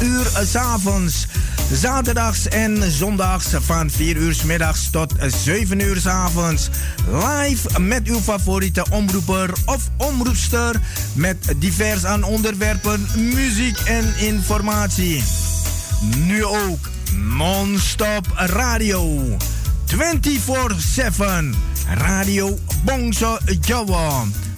uur s'avonds. Zaterdags en zondags van 4 uur s middags tot 7 uur s avonds. Live met uw favoriete omroeper of omroepster. Met divers aan onderwerpen, muziek en informatie. Nu ook non-stop radio. 24-7 Radio Bongso Jawa.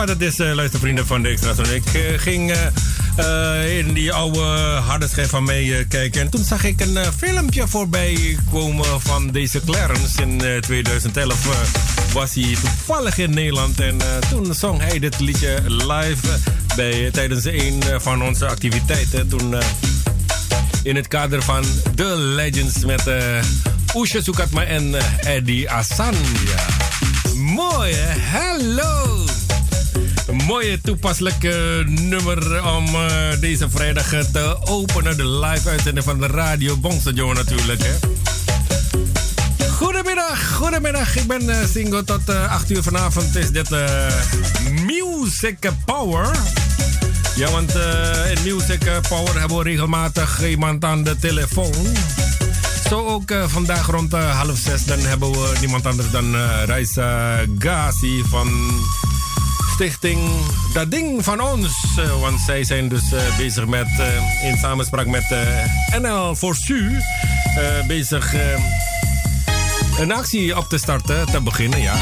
Wat het is, uh, luistervrienden van de Extra Ik uh, ging uh, in die oude harde schijf van mij kijken. En toen zag ik een filmpje voorbij komen van deze Clarence. In 2011 was hij toevallig in Nederland. En toen zong hij dit liedje live bij, tijdens een van onze activiteiten. Toen in het kader van The Legends met Oesje Sukatma en Eddie Assan. Mooi, Hallo! Mooie toepasselijke nummer om uh, deze vrijdag te openen. De live uitzending van de Radio Bongstadio natuurlijk. Hè. Goedemiddag, goedemiddag. Ik ben uh, single tot uh, 8 uur vanavond. Is dit Music Power. Ja, want in Music Power hebben we regelmatig iemand aan de telefoon. Zo ook vandaag rond half zes. Dan hebben we niemand anders dan uh, Raisa Gazi van Stichting Dat Ding van Ons. want zij zijn dus bezig met, in samenspraak met NL voor Su, bezig een actie op te starten, te beginnen. Ja.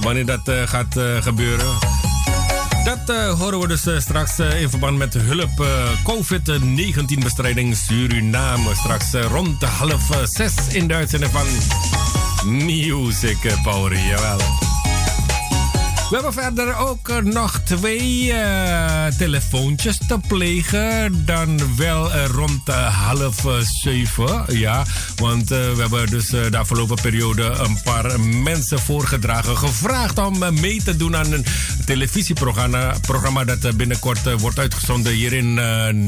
Wanneer dat gaat gebeuren dat horen we dus straks in verband met hulp COVID-19 bestrijding Suriname. Straks rond de half zes in de uitzending van Music Power. Jawel. We hebben verder ook eh, nog twee uh, telefoontjes te plegen. Dan wel uh, rond half zeven. Ja, want we hebben dus de afgelopen periode een paar mensen voorgedragen. Gevraagd om mee te doen aan een televisieprogramma programma dat binnenkort wordt uitgezonden hier in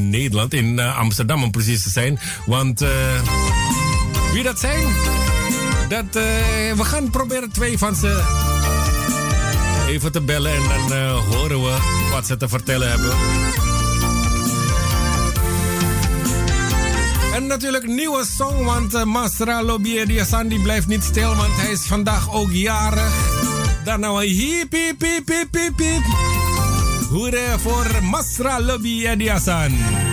Nederland. In Amsterdam om precies te zijn. Want wie dat zijn? Dat, we gaan proberen twee van ze even te bellen en dan uh, horen we wat ze te vertellen hebben. En natuurlijk nieuwe song, want uh, Masra Lobby Sandy blijft niet stil, want hij is vandaag ook jarig. Dan nou hiep, hiep, hiep, hiep, hiep, hiep. Hoera voor Masra Lobby Ediasan.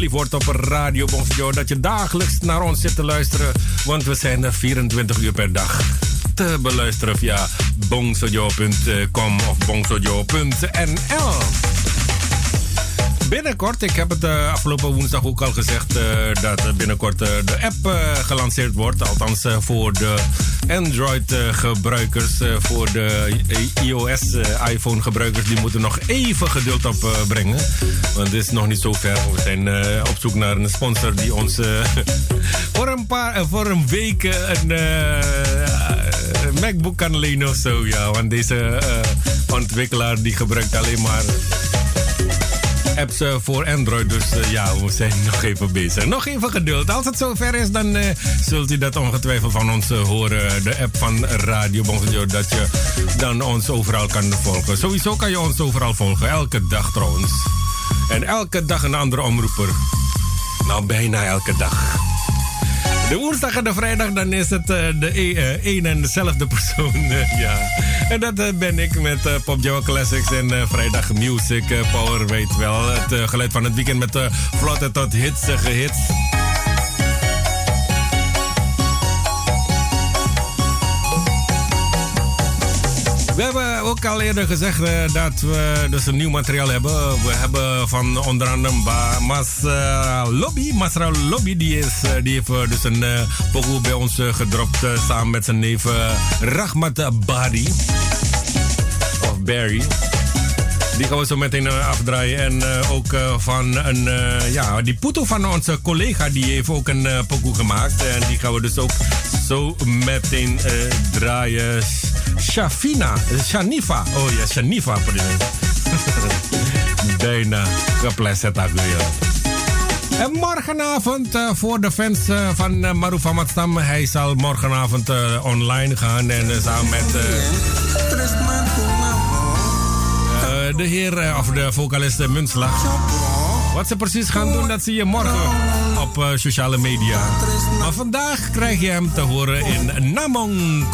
Verliefd wordt op Radio Bongsojo. Dat je dagelijks naar ons zit te luisteren. Want we zijn er 24 uur per dag te beluisteren via bongsojo.com of bongsojo.nl. Binnenkort, ik heb het eh, afgelopen woensdag ook al gezegd eh, dat binnenkort eh, de app gelanceerd wordt. Althans voor de Android-gebruikers, voor de iOS-iPhone-gebruikers. Die moeten nog even geduld opbrengen. want het is nog niet zo ver. We zijn eh, op zoek naar een sponsor die ons eh, voor, een paar, eh, voor een week eh, een eh, MacBook kan lenen of zo. Ja, want deze eh, ontwikkelaar die gebruikt alleen maar apps eh, voor Android. Dus eh, ja, we zijn nog even bezig. Nog even geduld. Als het zover is, dan eh, zult u dat ongetwijfeld van ons horen. De app van Radio Bonjour, dat je dan ons overal kan volgen. Sowieso kan je ons overal volgen. Elke dag trouwens. En elke dag een andere omroeper. Nou, bijna elke dag. De woensdag en de vrijdag, dan is het eh, de e- eh, een en dezelfde persoon. eh, ja. En dat ben ik met Pop Java Classics en vrijdag Music Power, weet wel. Het geluid van het weekend met vlotte tot hitsige hits. Ook al eerder gezegd eh, dat we dus een nieuw materiaal hebben. We hebben van onder andere Mas eh, Lobby. Masra Lobby die, is, eh, die heeft dus een pokoe bij ons gedropt samen met zijn neef Rahmat Bari. Of Barry. Die gaan we zo meteen eh, afdraaien. En eh, ook eh, van een, ja, die Puto van onze collega, die heeft ook een pokoe gemaakt. En die gaan we dus ook zo meteen draaien. Shafina, Shanifa. Oh ja, Shanifa. Bijna gepleisterd ook weer. En morgenavond voor de fans van uh, Maruf. Hij zal morgenavond online gaan en samen met de heer eh, of de vocalist eh, Muntslag. Wat ze precies gaan doen, dat zie je morgen op eh, sociale media. Maar vandaag krijg je hem te horen in Namong.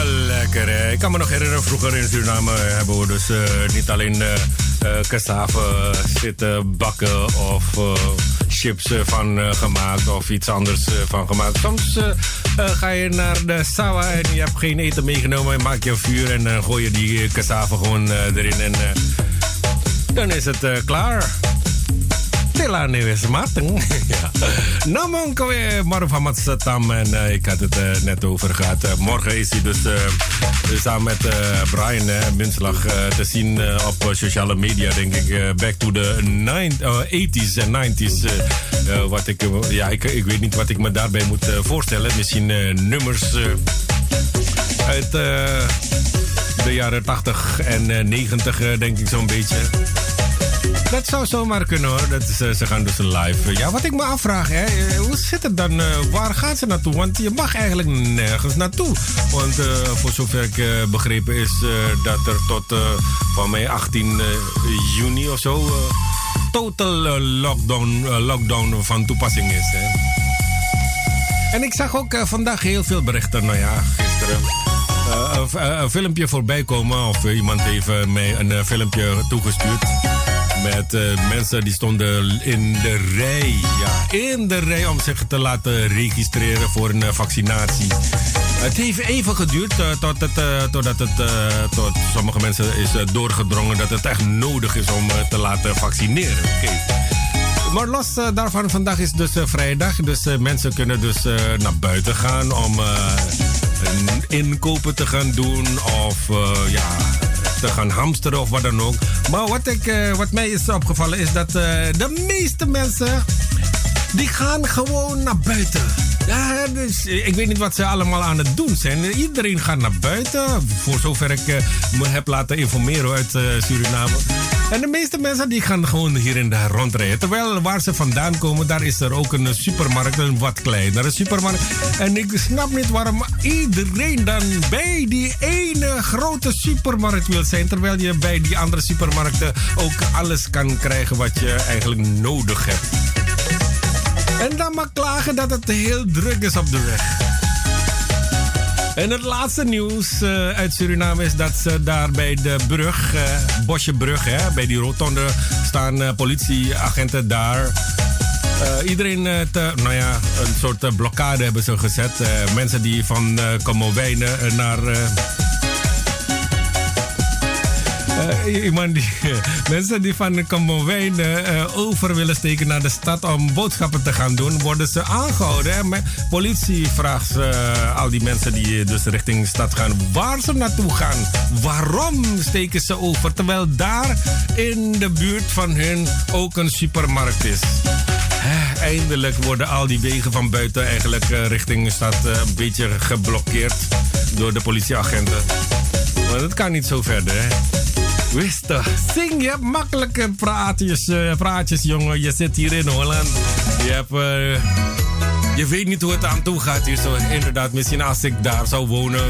Lekker. Hè. Ik kan me nog herinneren, vroeger in Suriname hebben we dus eh, niet alleen uh, cassave zitten bakken of chips van gemaakt of iets anders van gemaakt. Soms ga je naar de sawa en je hebt geen eten meegenomen en maak je een vuur en dan gooi je die cassave gewoon erin en dan is het klaar. Tela Neves Mateng. ja. Namon weer Maruf Satam. En uh, ik had het uh, net over gehad. Uh, morgen is hij dus samen met Brian Minslag te zien op sociale media, denk ik. back to the 80s en 90s. wat ik, ja, ik, ik weet niet wat ik me daarbij moet voorstellen. Misschien nummers uit de jaren 80 en 90, denk ik zo'n beetje. Dat zou zomaar kunnen hoor. Dat eh, ze gaan dus live. Ja, wat ik me afvraag, hè, eh, hoe zit het dan? Uh, waar gaan ze naartoe? Want je mag eigenlijk nergens naartoe. Want voor zover ik begrepen is dat er tot van mij 18 juni of zo total lockdown, lockdown van toepassing is. Hè. En ik zag ook vandaag heel veel berichten. Nou ja, gisteren. Een, een, filmpje voorbij komen. Of iemand heeft mij een filmpje toegestuurd met uh, mensen die stonden in de rij. Ja, in de rij om zich te laten registreren voor een uh, vaccinatie. Het heeft even geduurd uh, tot het, totdat het tot sommige mensen is doorgedrongen dat het echt nodig is om te laten vaccineren. Okay. Maar los daarvan, vandaag is dus vrijdag. Dus mensen kunnen dus naar buiten gaan om inkopen te gaan doen. Of ja, te gaan hamsteren of wat dan ook. Maar wat, ik, uh, wat mij is opgevallen is dat uh, de meeste mensen... die gaan gewoon naar buiten. Ja, dus ik weet niet wat ze allemaal aan het doen zijn. Iedereen gaat naar buiten. Voor zover ik me heb laten informeren uit Suriname. En de meeste mensen die gaan gewoon hier en daar rondrijden. Terwijl waar ze vandaan komen, daar is er ook een supermarkt, een wat kleinere supermarkt. En ik snap niet waarom iedereen dan bij die ene grote supermarkt wil zijn. Terwijl je bij die andere supermarkten ook alles kan krijgen wat je eigenlijk nodig hebt. En dan maar klagen dat het heel druk is op de weg. En het laatste nieuws uh, uit Suriname is dat ze daar bij de brug, uh, Bosjebrug, hè, bij die rotonde, staan uh, politieagenten daar. iedereen, te, nou ja, een soort blokkade hebben ze gezet. mensen die van uh, naar uh, iemand die, mensen die van Kamboewijn uh, over willen steken naar de stad om boodschappen te gaan doen, worden ze aangehouden. Hè? politie vraagt al die mensen die dus richting de stad gaan waar ze naartoe gaan. Waarom steken ze over? Terwijl daar in de buurt van hun ook een supermarkt is. Eindelijk worden al die wegen van buiten eigenlijk richting de stad een beetje geblokkeerd door de politieagenten. Maar dat kan niet zo verder, hè? Wist Zing, je hebt makkelijke praatjes, uh, praatjes, jongen. Je zit hier in Holland. Uh, je weet niet hoe het aan toe gaat hier zo. Inderdaad, misschien als ik daar zou wonen...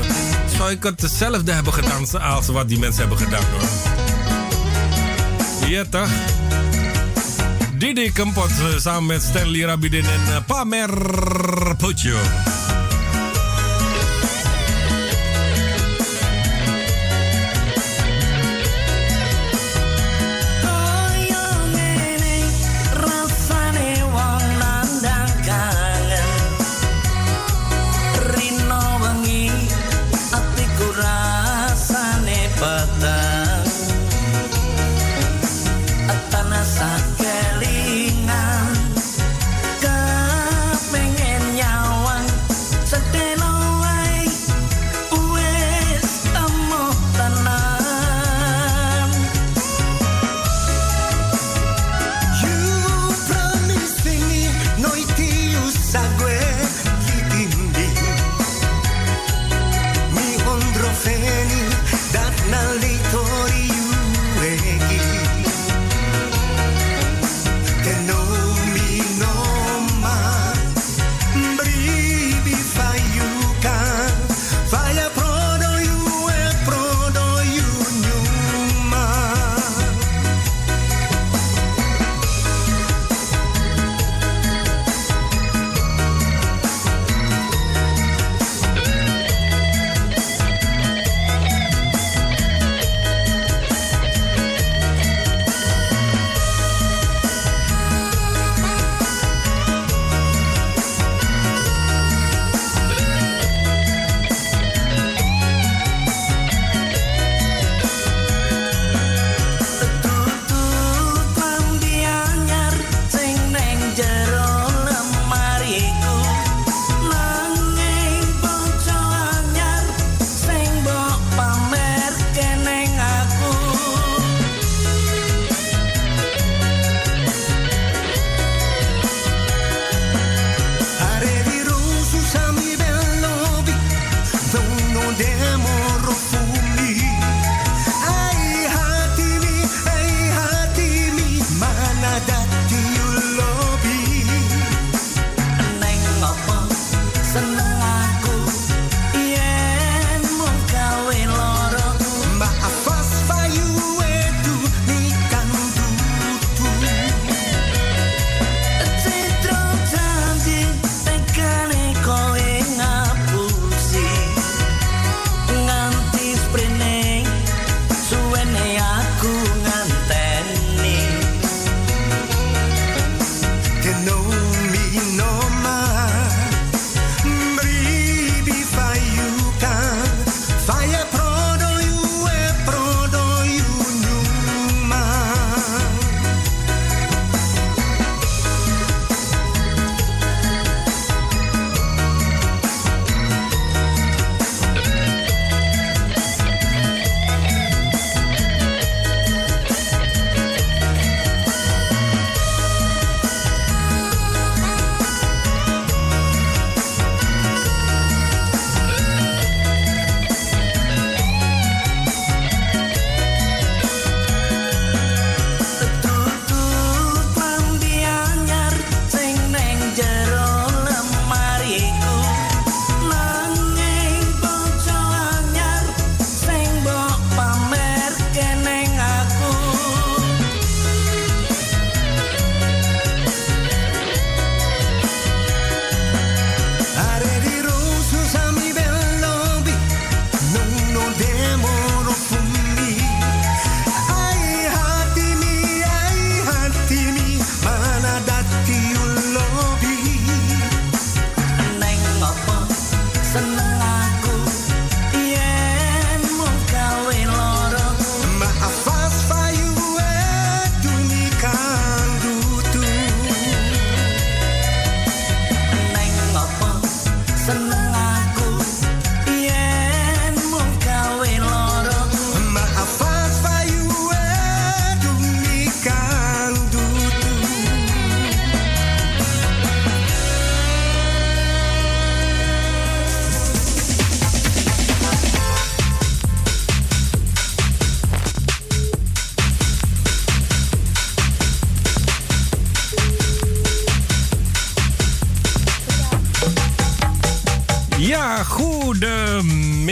zou ik het hetzelfde hebben gedaan als wat die mensen hebben gedaan, hoor. Ja, toch? Didi Kempot uh, samen met Stanley Rabidin en Pamer Pocho.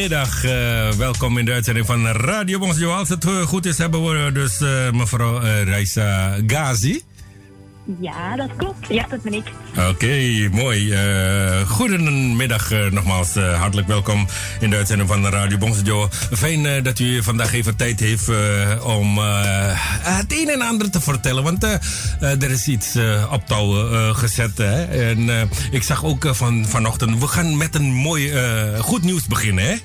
Goedemiddag. Eh, welkom in de uitzending van Radio Bonsjo. Als het eh, goed is, hebben we dus eh, mevrouw Reisa Gazi. Ja, dat klopt. Ja, dat ben ik. Oké, mooi. Uh, goedemiddag uh, nogmaals. Uh, hartelijk welkom in de uitzending van Radio Bonsjo. Fijn dat u vandaag even tijd heeft om het een en ander te vertellen. Want er is iets op touw gezet. Hè? En ik zag ook van, vanochtend, we gaan met een mooi goed nieuws beginnen. Hè?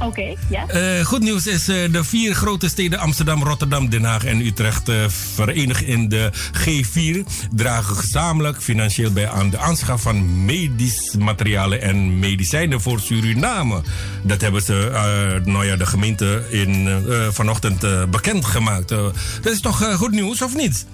Oké, ja. Uh, goed nieuws is uh, de vier grote steden Amsterdam, Rotterdam, Den Haag en Utrecht uh, verenigd in de G4 dragen gezamenlijk financieel bij aan de aanschaf van medisch materialen en medicijnen voor Suriname. Dat hebben ze, nou ja, de gemeente in, vanochtend bekendgemaakt. dat is toch goed nieuws of niet?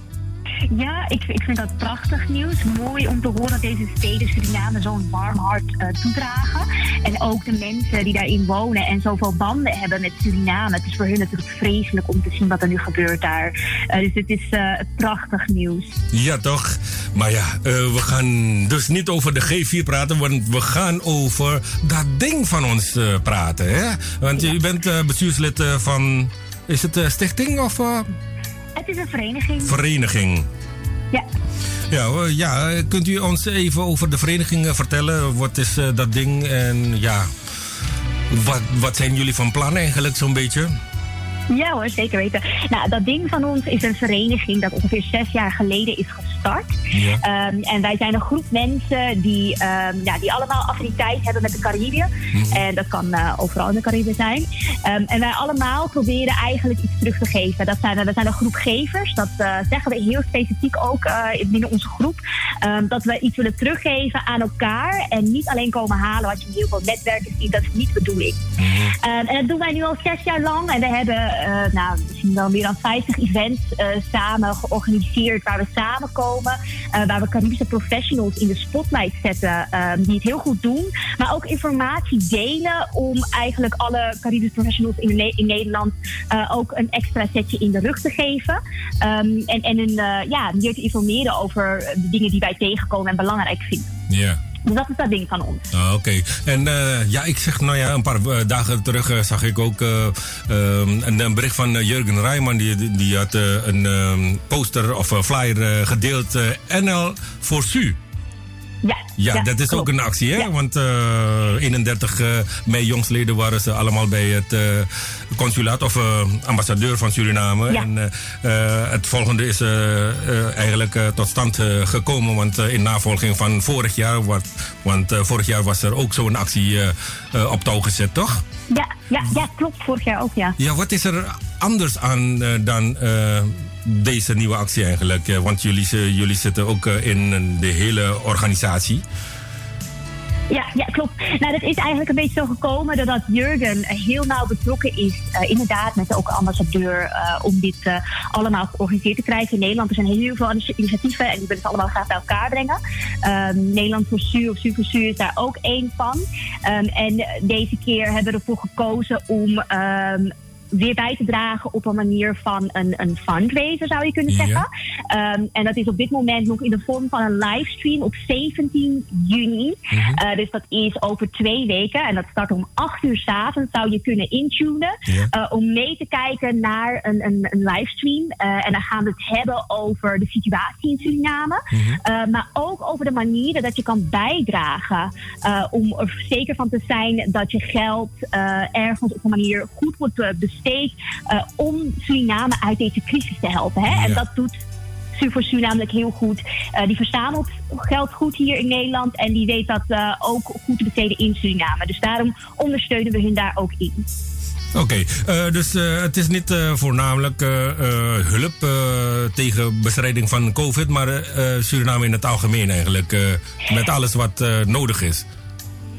Ja, ik, ik vind dat prachtig nieuws. Mooi om te horen dat deze steden Suriname zo'n warm hart uh, toedragen. En ook de mensen die daarin wonen en zoveel banden hebben met Suriname. Het is voor hun natuurlijk vreselijk om te zien wat er nu gebeurt daar. Uh, dus het is uh, prachtig nieuws. Ja, toch? Maar ja, we gaan dus niet over de G4 praten, want we gaan over dat ding van ons praten. Hè? Want ja. u bent bestuurslid van. Is het stichting of. Het is een vereniging. Vereniging. Ja. Ja, ja, kunt u ons even over de vereniging vertellen? Wat is uh, dat ding en ja, wat, wat zijn jullie van plan eigenlijk zo'n beetje? Ja hoor, zeker weten. Nou, dat ding van ons is een vereniging dat ongeveer zes jaar geleden is gestart. Ja. Um, en wij zijn een groep mensen die, um, ja, die allemaal affiniteit hebben met de Caribië. Mhm. En dat kan uh, overal in de Caribië zijn. Um, en wij allemaal proberen eigenlijk iets terug te geven. Dat zijn, dat zijn een groep gevers. Dat uh, zeggen we heel specifiek ook binnen onze groep. dat we iets willen teruggeven aan elkaar. En niet alleen komen halen wat je in heel veel netwerken ziet. Dat is niet de bedoeling. Mhm. en dat doen wij nu al zes jaar lang. En we hebben nou, misschien wel meer dan 50 events samen georganiseerd waar we samenkomen. Uh, waar we Caribische professionals in de spotlight zetten die het heel goed doen. Maar ook informatie delen om eigenlijk alle Caribische professionals in, in Nederland ook een extra setje in de rug te geven. Um, en en een, ja, meer te informeren over de dingen die wij tegenkomen en belangrijk vinden. Ja. Dat is dat ding van ons. Ah, Oké. En uh, ja, ik zeg, nou ja, een paar uh, dagen terug uh, zag ik ook een, een, bericht van Jurgen Rijman. Die, die had een um, poster of flyer gedeeld. NL voor Su. Ja, ja, ja, dat is klopt. ook een actie, hè? Ja. Want uh, 31 uh, mei jongsleden waren ze allemaal bij het uh, consulaat of uh, ambassadeur van Suriname. Ja. En het volgende is eigenlijk tot stand gekomen, want in navolging van vorig jaar, wat, want vorig jaar was er ook zo'n actie op touw gezet, toch? Ja, ja, ja, klopt. Vorig jaar ook, ja. Ja, wat is er anders aan dan deze nieuwe actie eigenlijk? Want jullie, jullie zitten ook in de hele organisatie. Ja, ja, klopt. Nou, dat is eigenlijk een beetje zo gekomen doordat Jurgen heel nauw betrokken is, uh, inderdaad, met ook ambassadeur, uh, om dit allemaal georganiseerd te krijgen in Nederland. Er zijn heel veel initiatieven en die willen het allemaal graag bij elkaar brengen. Um, Nederland voor Zuur of Zuur voor Zuur is daar ook één van. Um, en deze keer hebben we ervoor gekozen om. Um, weer bij te dragen op een manier van een, een fundraiser, zou je kunnen zeggen. Ja. Um, en dat is op dit moment nog in de vorm van een livestream op 17 juni. Mm -hmm. uh, dus dat is over twee weken. En dat start om 8 uur s avonds. Zou je kunnen intunen ja. uh, om mee te kijken naar een, een, een livestream. Uh, en dan gaan we het hebben over de situatie in Suriname. Mm -hmm. maar ook over de manieren dat je kan bijdragen. om er zeker van te zijn dat je geld ergens op een manier goed wordt Uh, om Suriname uit deze crisis te helpen. Hè? Ja. En dat doet voor Suriname namelijk heel goed. Uh, die verzamelt geld goed hier in Nederland en die weet dat uh, ook goed te besteden in Suriname. Dus daarom ondersteunen we hun daar ook in. Oké, okay. uh, dus het is niet voornamelijk hulp tegen bestrijding van COVID, maar Suriname in het algemeen eigenlijk. met alles wat nodig is.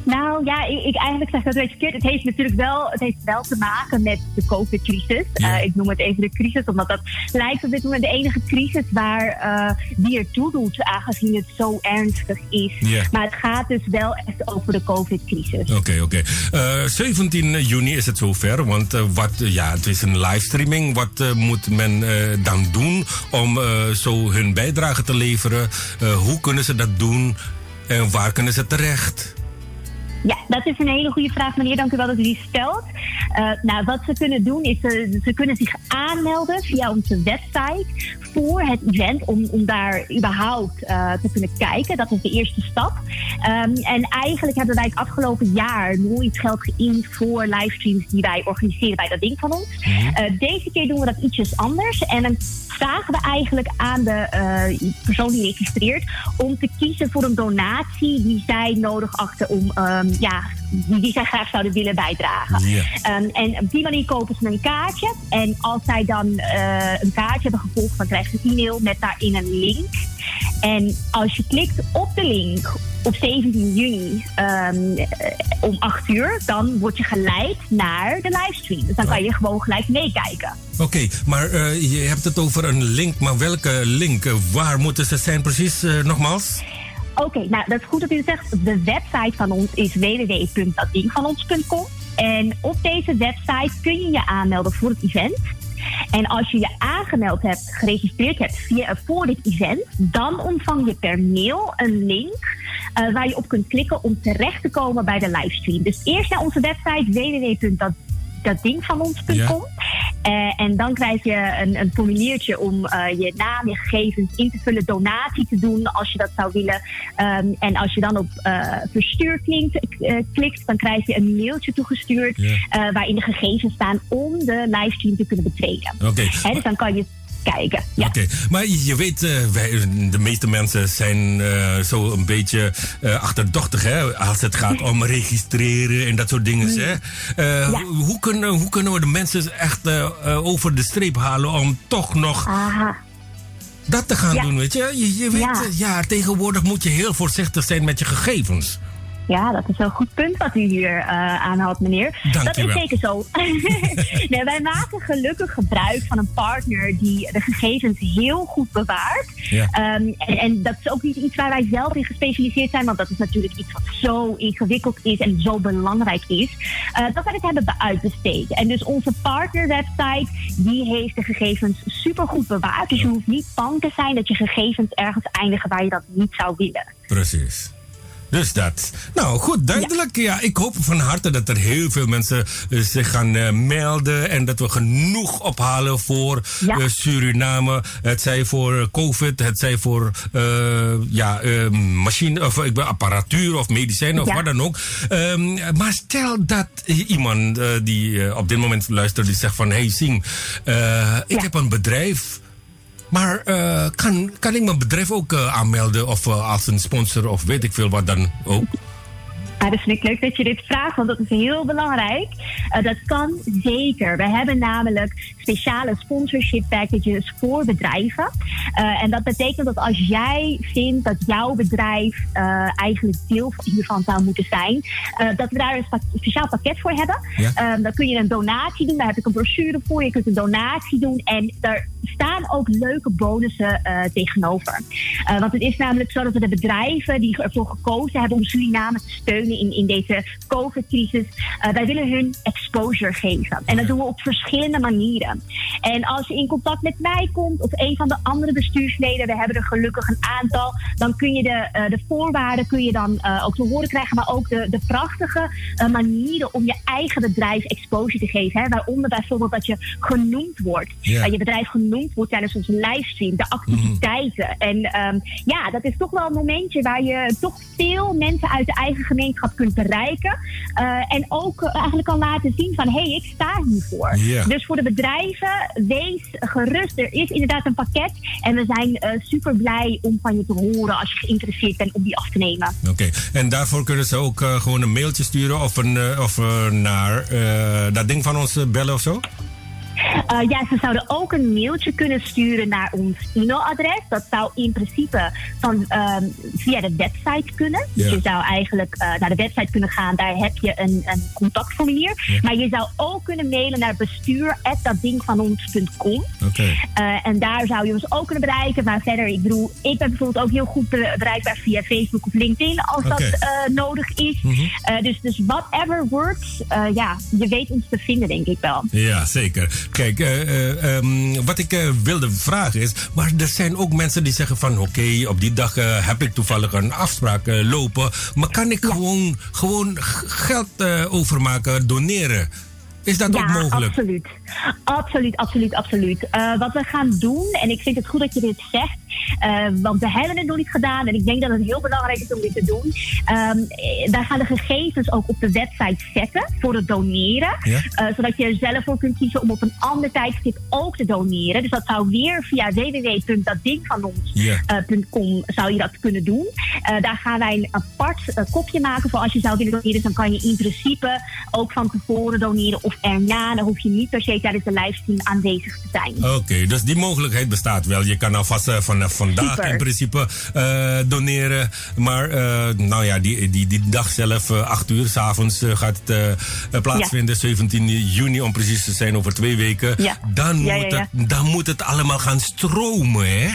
Nou ja, ik, ik eigenlijk zeg dat een beetje verkeerd. Het heeft natuurlijk wel, het heeft wel te maken met de COVID-crisis. Ja. Eh, ik noem het even de crisis, omdat dat lijkt op dit moment de enige crisis waar eh die er toe doet, aangezien het zo ernstig is. Ja. Maar het gaat dus wel echt over de COVID-crisis. Oké, oké. Eh, 17 juni is het zover, want eh, wat, eh, ja, het is een livestreaming. Wat eh, moet men eh, dan doen om eh, zo hun bijdrage te leveren? Eh, hoe kunnen ze dat doen en waar kunnen ze terecht? Ja, dat is een hele goede vraag, meneer. Dank u wel dat u die stelt. Eh, nou, wat ze kunnen doen is, ze ze kunnen zich aanmelden via onze website voor het event, om, om daar überhaupt eh, te kunnen kijken. Dat is de eerste stap. Ehm, en eigenlijk hebben wij het afgelopen jaar nooit geld geïnd voor livestreams die wij organiseren bij dat ding van ons. Eh, deze keer doen we dat ietsjes anders. En dan vragen we eigenlijk aan de eh, persoon die registreert om te kiezen voor een donatie die zij nodig achten om, ja, die, zij graag zouden willen bijdragen. Ehm, en op die manier kopen ze een kaartje. En als zij dan eh, een kaartje hebben gevolgd, dan krijgen ze een e-mail met daarin een link. En als je klikt op de link op 17 juni ehm, eh, om 8 uur, dan word je geleid naar de livestream. Dus dan kan je gewoon gelijk meekijken. Oké, maar eh, je hebt het over een link, maar welke link? Waar moeten ze zijn precies, nogmaals? Oké, nou dat is goed dat u het zegt. De website van ons is www.datdingvanons.com. En op deze website kun je je aanmelden voor het event. En als je je aangemeld hebt, geregistreerd hebt via, voor dit event, dan ontvang je per mail een link eh, waar je op kunt klikken om terecht te komen bij de livestream. Dus eerst naar onze website www.datdingvanons.com. Ja. Eh, en dan krijg je een, een formuliertje om eh, je naam, je gegevens in te vullen, donatie te doen als je dat zou willen. Ehm, en als je dan op eh, verstuur klinkt, klikt, dan krijg je een mailtje toegestuurd Ja. waarin de gegevens staan om de livestream te kunnen betreden. Oké. Hè, dus dan kan je kijken. Ja. Oké, maar je weet, eh, wij, de meeste mensen zijn eh, zo een beetje eh, achterdochtig hè, als het gaat om registreren en dat soort dingen. Hè? Ja. hoe, kunnen, hoe kunnen we de mensen echt over de streep halen om toch nog Aha. dat te gaan Ja. doen? Weet je? Je, je weet, Ja. ja, tegenwoordig moet je heel voorzichtig zijn met je gegevens. Ja, dat is een goed punt wat u hier eh aanhaalt, meneer. Dank dat is zeker zo. nee, wij maken gelukkig gebruik van een partner die de gegevens heel goed bewaart. Ja. Ehm, en, en dat is ook niet iets waar wij zelf in gespecialiseerd zijn, want dat is natuurlijk iets wat zo ingewikkeld is en zo belangrijk is, eh, dat wij het hebben uitbesteed. En dus onze partnerwebsite, die heeft de gegevens super goed bewaard. Dus je hoeft niet bang te zijn dat je gegevens ergens eindigen waar je dat niet zou willen. Precies. Dus dat. Nou, goed, duidelijk. Ja. ik hoop van harte dat er heel veel mensen eh, zich gaan eh, melden. En dat we genoeg ophalen voor Ja. eh, Suriname. Het zij voor COVID, het zij voor ja, machine, of ik ben apparatuur of medicijnen of Ja. wat dan ook. Ehm, maar stel dat iemand die op dit moment luistert, die zegt van... Hey Sing, ik heb een bedrijf. Maar eh, kan, kan ik mijn bedrijf ook eh, aanmelden of eh, als een sponsor of weet ik veel wat dan ook? Ja, dat vind ik leuk dat je dit vraagt, want dat is heel belangrijk. Eh, dat kan zeker. We hebben namelijk speciale sponsorship packages voor bedrijven. Eh, en dat betekent dat als jij vindt dat jouw bedrijf eh, eigenlijk deel hiervan zou moeten zijn, dat we daar een speciaal pakket voor hebben. Ja. Ehm, dan kun je een donatie doen, daar heb ik een brochure voor. Je kunt een donatie doen en daar staan ook leuke bonussen tegenover. Want het is namelijk zo dat we de bedrijven die ervoor gekozen hebben om Suriname te steunen in, in deze COVID-crisis, eh, wij willen hun exposure geven. En dat doen we op verschillende manieren. En als je in contact met mij komt of een van de andere bestuursleden, we hebben er gelukkig een aantal, dan kun je de, eh, de voorwaarden kun je dan eh, ook te horen krijgen, maar ook de, de prachtige manieren om je eigen bedrijf exposure te geven. Hè? Waaronder bijvoorbeeld dat je genoemd wordt, dat je bedrijf genoemd wordt tijdens onze livestream, de activiteiten. En ehm, ja, dat is toch wel een momentje waar je toch veel mensen uit de eigen gemeenschap kunt bereiken. Eh, en ook eh, eigenlijk kan laten zien van, hé, hey, ik sta hiervoor. Dus voor de bedrijven, wees gerust. Er is inderdaad een pakket. En we zijn eh, super blij om van je te horen als je geïnteresseerd bent om die af te nemen. Oké, en daarvoor kunnen ze ook gewoon een mailtje sturen of, een, of naar dat ding van ons bellen of zo? Eh, ja, ze zouden ook een mailtje kunnen sturen naar ons e-mailadres. Dat zou in principe van, ehm, via de website kunnen. Dus Ja. je zou eigenlijk eh, naar de website kunnen gaan. Daar heb je een, een contactformulier. Maar je zou ook kunnen mailen naar bestuur.datdingvanons.com. Oké. Eh, en daar zou je ons ook kunnen bereiken. Maar verder, ik bedoel, ik ben bijvoorbeeld ook heel goed be- bereikbaar via Facebook of LinkedIn als dat nodig is. Eh, dus, dus whatever works, ja, je weet ons te vinden, denk ik wel. Ja, zeker. Kijk, eh, eh, ehm, wat ik eh, wilde vragen is... maar er zijn ook mensen die zeggen van... oké, op die dag heb ik toevallig een afspraak lopen... maar kan ik gewoon, gewoon geld overmaken, doneren? Is dat ook mogelijk? absoluut. Absoluut, absoluut, absoluut. Eh, wat we gaan doen, en ik vind het goed dat je dit zegt, eh, want we hebben het nog niet gedaan en ik denk dat het heel belangrijk is om dit te doen. Eh, wij gaan de gegevens ook op de website zetten voor het doneren, Ja. Zodat je er zelf voor kunt kiezen om op een ander tijdstip ook te doneren. Dus dat zou weer via www.datdingvanons.com zou je dat kunnen doen. Daar gaan wij een apart kopje maken voor als je zou willen doneren. Dus dan kan je in principe ook van tevoren doneren of erna. Dan hoef je niet per se tijdens de livestream aanwezig te zijn. Oké, dus die mogelijkheid bestaat wel. Je kan alvast eh, vanaf vandaag Super. in principe eh, doneren. Maar eh, nou ja, die, die, die dag zelf, eh 8 uur s'avonds, avonds gaat het eh, eh, plaatsvinden. 17 juni om precies te zijn, over twee weken. Ja. Dan, Ja, moet ja, Het, dan moet het allemaal gaan stromen, hè?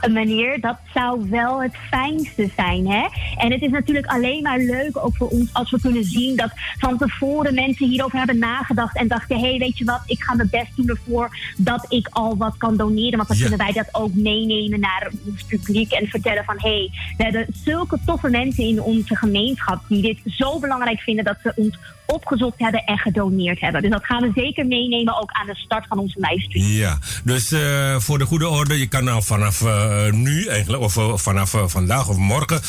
Een manier, dat zou wel het fijnste zijn. Hè? En het is natuurlijk alleen maar leuk, ook voor ons, als we kunnen zien dat van tevoren mensen hierover hebben nagedacht en dachten: hé, hey, weet je wat, ik ga mijn best doen ervoor dat ik al wat kan doneren. Want dan Ja. kunnen wij dat ook meenemen naar ons publiek en vertellen van: hé, hey, we hebben zulke toffe mensen in onze gemeenschap die dit zo belangrijk vinden dat ze ons opgezocht hebben en gedoneerd hebben. Dus dat gaan we zeker meenemen ook aan de start van onze livestream. Ja, dus eh, voor de goede orde, je kan al vanaf eh, nu eigenlijk, of eh, vanaf vandaag of morgen,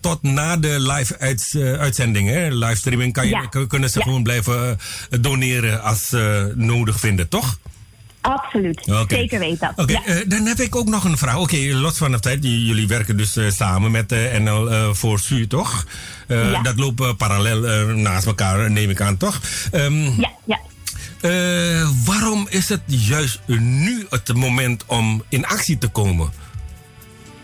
tot na de live uitzending, hè, livestreaming, kan je, Ja. kunnen ze Ja. gewoon blijven doneren als ze nodig vinden, toch? Absoluut, Oké. zeker weet dat. Oké, Ja. eh, dan heb ik ook nog een vraag. Oké, los van de tijd, jullie werken dus eh, samen met de NL eh, voor SU, toch? Eh, Ja. Dat loopt eh, parallel eh, naast elkaar, neem ik aan, toch? Ehm, Ja, ja. eh, waarom is het juist nu het moment om in actie te komen?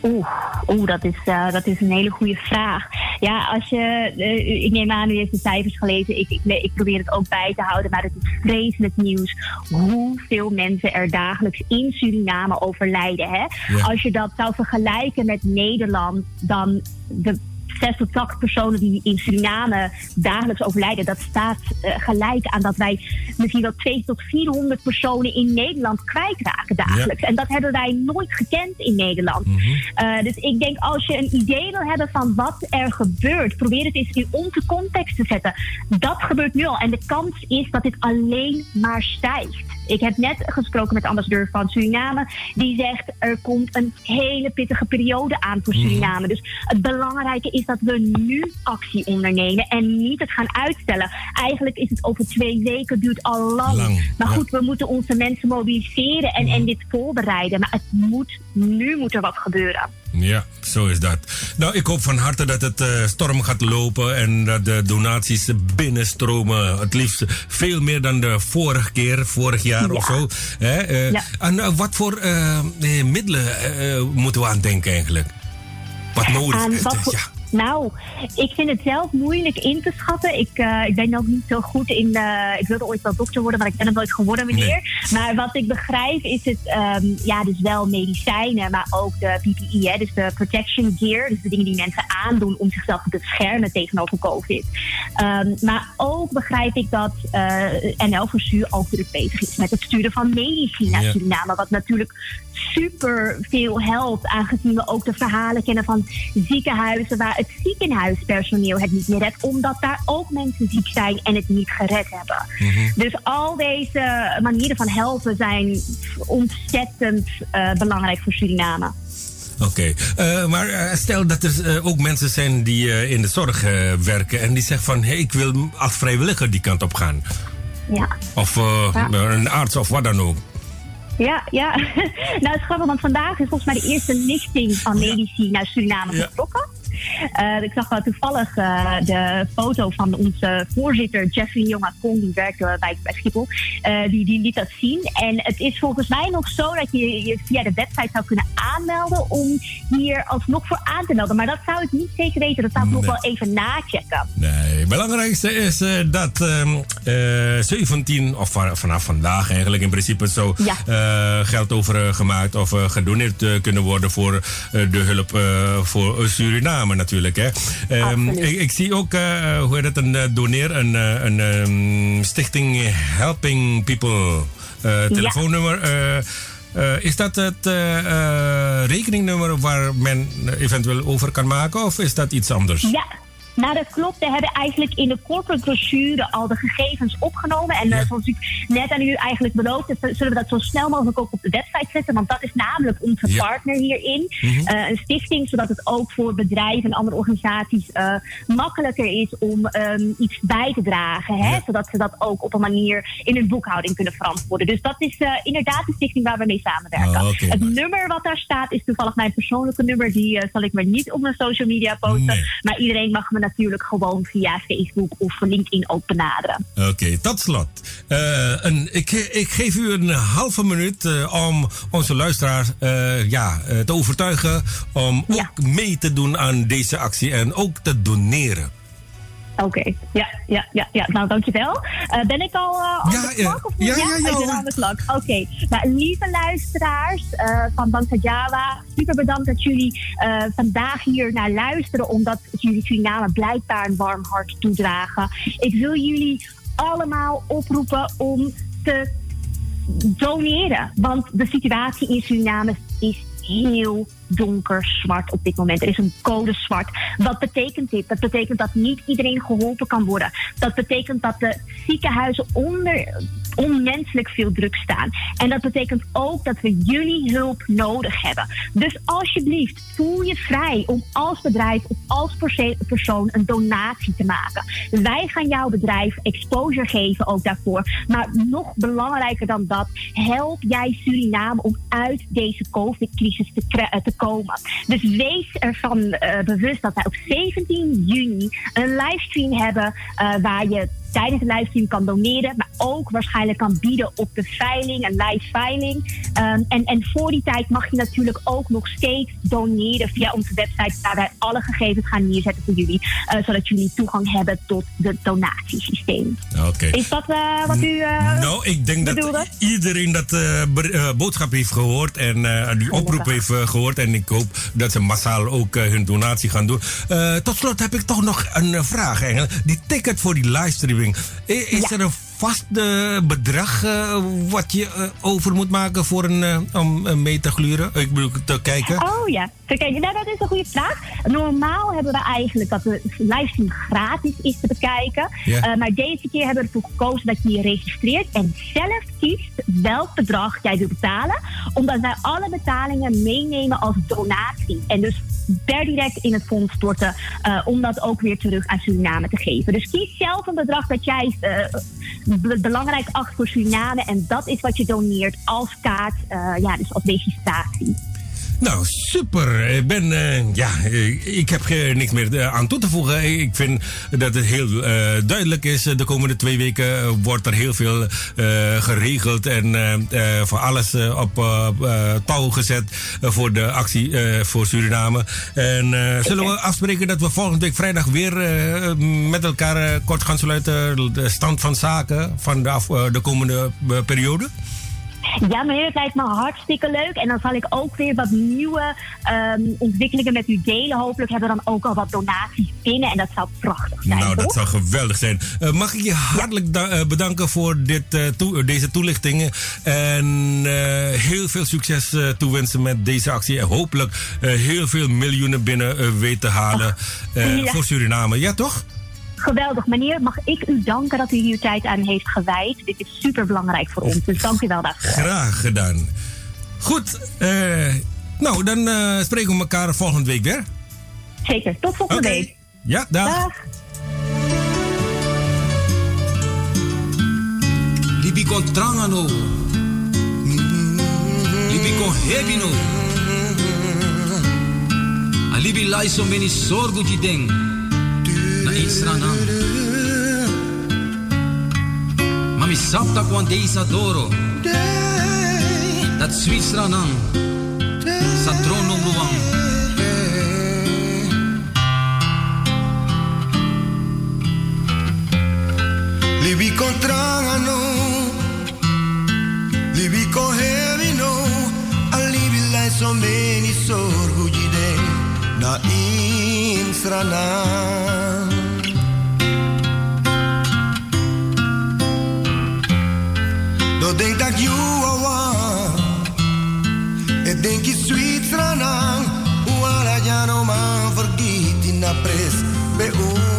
Oeh, oeh dat, is, eh, dat is een hele goede vraag. Ja, als je, eh, ik neem aan, u heeft de cijfers gelezen. Ik, ik, ik probeer het ook bij te houden, maar het is vreselijk nieuws hoeveel mensen er dagelijks in Suriname overlijden. Hè? Ja. Als je dat zou vergelijken met Nederland, dan de 6 tot 80 personen die in Suriname dagelijks overlijden, dat staat eh, gelijk aan dat wij misschien wel 2 tot 400 personen in Nederland kwijtraken dagelijks. En dat hebben wij nooit gekend in Nederland. Eh, dus ik denk als je een idee wil hebben van wat er gebeurt, probeer het eens in onze context te zetten. Dat gebeurt nu al. En de kans is dat dit alleen maar stijgt. Ik heb net gesproken met de ambassadeur van Suriname. Die zegt er komt een hele pittige periode aan voor Suriname. Dus het belangrijke is dat we nu actie ondernemen en niet het gaan uitstellen. Eigenlijk is het over twee weken, duurt al lang. Lang, maar ja. goed, we moeten onze mensen mobiliseren en, en dit voorbereiden. Maar het moet, nu moet er wat gebeuren. Ja, zo is dat. Nou, ik hoop van harte dat het eh, storm gaat lopen en dat de donaties binnenstromen. Het liefst veel meer dan de vorige keer, vorig jaar Ja. of zo. Hè? eh, Ja. En eh, wat voor middelen moeten we aan denken eigenlijk? Wat nodig is. wat voor- ja. Nou, ik vind het zelf moeilijk in te schatten. Ik, eh, ik ben ook niet zo goed in. eh, ik wilde ooit wel dokter worden, maar ik ben het nooit geworden, meneer. Maar wat ik begrijp is het, ehm, ja, dus wel medicijnen, maar ook de PPE, hè, dus de protection gear, dus de dingen die mensen aandoen om zichzelf te beschermen tegenover COVID. Ehm, maar ook begrijp ik dat eh NL voor ook druk bezig is met het sturen van medici naar Ja. Suriname, wat natuurlijk super veel helpt, aangezien we ook de verhalen kennen van ziekenhuizen waar het ziekenhuispersoneel het niet meer redt, omdat daar ook mensen ziek zijn en het niet gered hebben. Dus al deze manieren van helpen zijn ontzettend eh, belangrijk voor Suriname. Oké, Eh, maar eh, stel dat er ook mensen zijn die in de zorg werken en die zeggen van hey, ik wil als vrijwilliger die kant op gaan. Ja. Of Ja. een arts of wat dan ook. Ja, ja. nou, het is grappig, want vandaag is volgens mij de eerste lichting van medici naar Suriname vertrokken. Eh, ik zag wel toevallig eh, de foto van onze voorzitter Jeffrey Jongakong, die werkt bij, bij Schiphol. Eh, die, die liet dat zien. En het is volgens mij nog zo dat je je via de website zou kunnen aanmelden om hier alsnog voor aan te melden. Maar dat zou ik niet zeker weten. Dat zou ik nog wel even nachecken. Nee, het belangrijkste is dat ehm, eh, 17, of van- vanaf vandaag eigenlijk in principe zo Ja. geld overgemaakt of eh, gedoneerd kunnen worden voor de hulp voor Suriname natuurlijk. Hè. Ehm, ik, ik zie ook, eh, hoe heet het, een eh, doneer, een, eh, een ehm, stichting Helping People telefoonnummer. is dat het rekeningnummer waar men eventueel over kan maken of is dat iets anders? Ja. Nou, dat klopt. We hebben eigenlijk in de corporate brochure al de gegevens opgenomen. En eh, zoals ik net aan u eigenlijk beloofd heb, zullen we dat zo snel mogelijk ook op de website zetten. Want dat is namelijk onze Ja. partner hierin. Eh, een stichting, zodat het ook voor bedrijven en andere organisaties eh, makkelijker is om ehm, iets bij te dragen. Hè? Ja. Zodat ze dat ook op een manier in hun boekhouding kunnen verantwoorden. Dus dat is inderdaad de stichting waar we mee samenwerken. Oh. Het nummer wat daar staat is toevallig mijn persoonlijke nummer. Die zal ik maar niet op mijn social media posten. Nee. Maar iedereen mag me natuurlijk gewoon via Facebook of LinkedIn ook benaderen. Oké, tot slot. Eh, een, ik, ik geef u een halve minuut eh, om onze luisteraars eh, ja, te overtuigen om Ja. ook mee te doen aan deze actie en ook te doneren. Oké, ja, ja, ja, ja. Nou, dankjewel. Eh ben ik al eh aan Ja, de ja. Of niet? Ja, ja, ja, ik ben aan de klok. Oké. Nou, lieve luisteraars eh, van Bangsa Java, super bedankt dat jullie eh, vandaag hier naar luisteren, omdat jullie Suriname blijkbaar een warm hart toedragen. Ik wil jullie allemaal oproepen om te doneren. Want de situatie in Suriname is heel donker zwart op dit moment. Er is een code zwart. Wat betekent dit? Dat betekent dat niet iedereen geholpen kan worden. Dat betekent dat de ziekenhuizen onder onmenselijk veel druk staan. En dat betekent ook dat we jullie hulp nodig hebben. Dus alsjeblieft, voel je vrij om als bedrijf of als persoon een donatie te maken. Wij gaan jouw bedrijf exposure geven ook daarvoor. Maar nog belangrijker dan dat, help jij Suriname om uit deze COVID-crisis te, eh, te komen. Dus wees ervan eh, bewust dat wij op 17 juni een livestream hebben eh, waar je tijdens de livestream kan doneren, maar ook waarschijnlijk kan bieden op de veiling, een live veiling. Ehm, en, en voor die tijd mag je natuurlijk ook nog steeds doneren via onze website, waar wij alle gegevens gaan neerzetten voor jullie, eh, zodat jullie toegang hebben tot het donatiesysteem. Oké. Is dat eh, wat u. eh, Nou, ik denk bedoelde? dat iedereen dat boodschap heeft gehoord en die oproep heeft eh, gehoord. En ik hoop dat ze massaal ook hun donatie gaan doen. Tot slot heb ik toch nog een vraag eigenlijk. Die ticket voor die livestreaming. I- Is Ja. er een vast eh, bedrag eh, wat je eh, over moet maken voor een, eh, om mee te gluren? Ik bedoel, te kijken. Oh ja, Kijk, nou, dat is een goede vraag. Normaal hebben we eigenlijk dat de livestream gratis is te bekijken. Ja. Maar deze keer hebben we ervoor gekozen dat je je registreert en zelf kiest welk bedrag jij wil betalen. Omdat wij alle betalingen meenemen als donatie. En dus per direct in het fonds storten om dat ook weer terug aan Suriname te geven. Dus kies zelf een bedrag dat jij belangrijk acht voor Suriname. En dat is wat je doneert als kaart, eh, ja, dus als registratie. Nou, super. Ik ben, eh, ja, eh, ik heb niks meer eh, aan toe te voegen. Ik vind dat het heel duidelijk is. De komende twee weken wordt er heel veel geregeld en voor alles op touw gezet voor de actie voor Suriname. En zullen we afspreken dat we volgende week vrijdag weer met elkaar kort gaan sluiten de stand van zaken van de, af- de komende periode? Ja, meneer, het lijkt me hartstikke leuk. En dan zal ik ook weer wat nieuwe ehm, ontwikkelingen met u delen. Hopelijk hebben we dan ook al wat donaties binnen. En dat zou prachtig zijn. Nou, dat zou geweldig zijn. Eh, mag ik je hartelijk eh, bedanken voor dit, eh, deze toelichtingen. En heel veel succes toewensen met deze actie. En hopelijk heel veel miljoenen binnen weten te halen Ja. voor Suriname. Ja, toch? geweldig. Meneer, mag ik u danken dat u hier tijd aan heeft gewijd. Dit is super belangrijk voor ons, dus dank u wel daarvoor. Graag gedaan. Goed, eh, nou dan eh, spreken we elkaar volgende week weer. Zeker, tot volgende week. Ja, dag. dag. Libi trangano. Libi. Alibi lai so sorgo deng. Israna. Mami sapta kwan deisa doro. Dat Swisranan. Satrono luang. Libi kontrangano. Libi kohevino. Alibi lai someni sorgujide. Na insranan. I denk dat you are one. Ik denk je sweet ranang. Uala ja no man vergiet in na pres. Be u.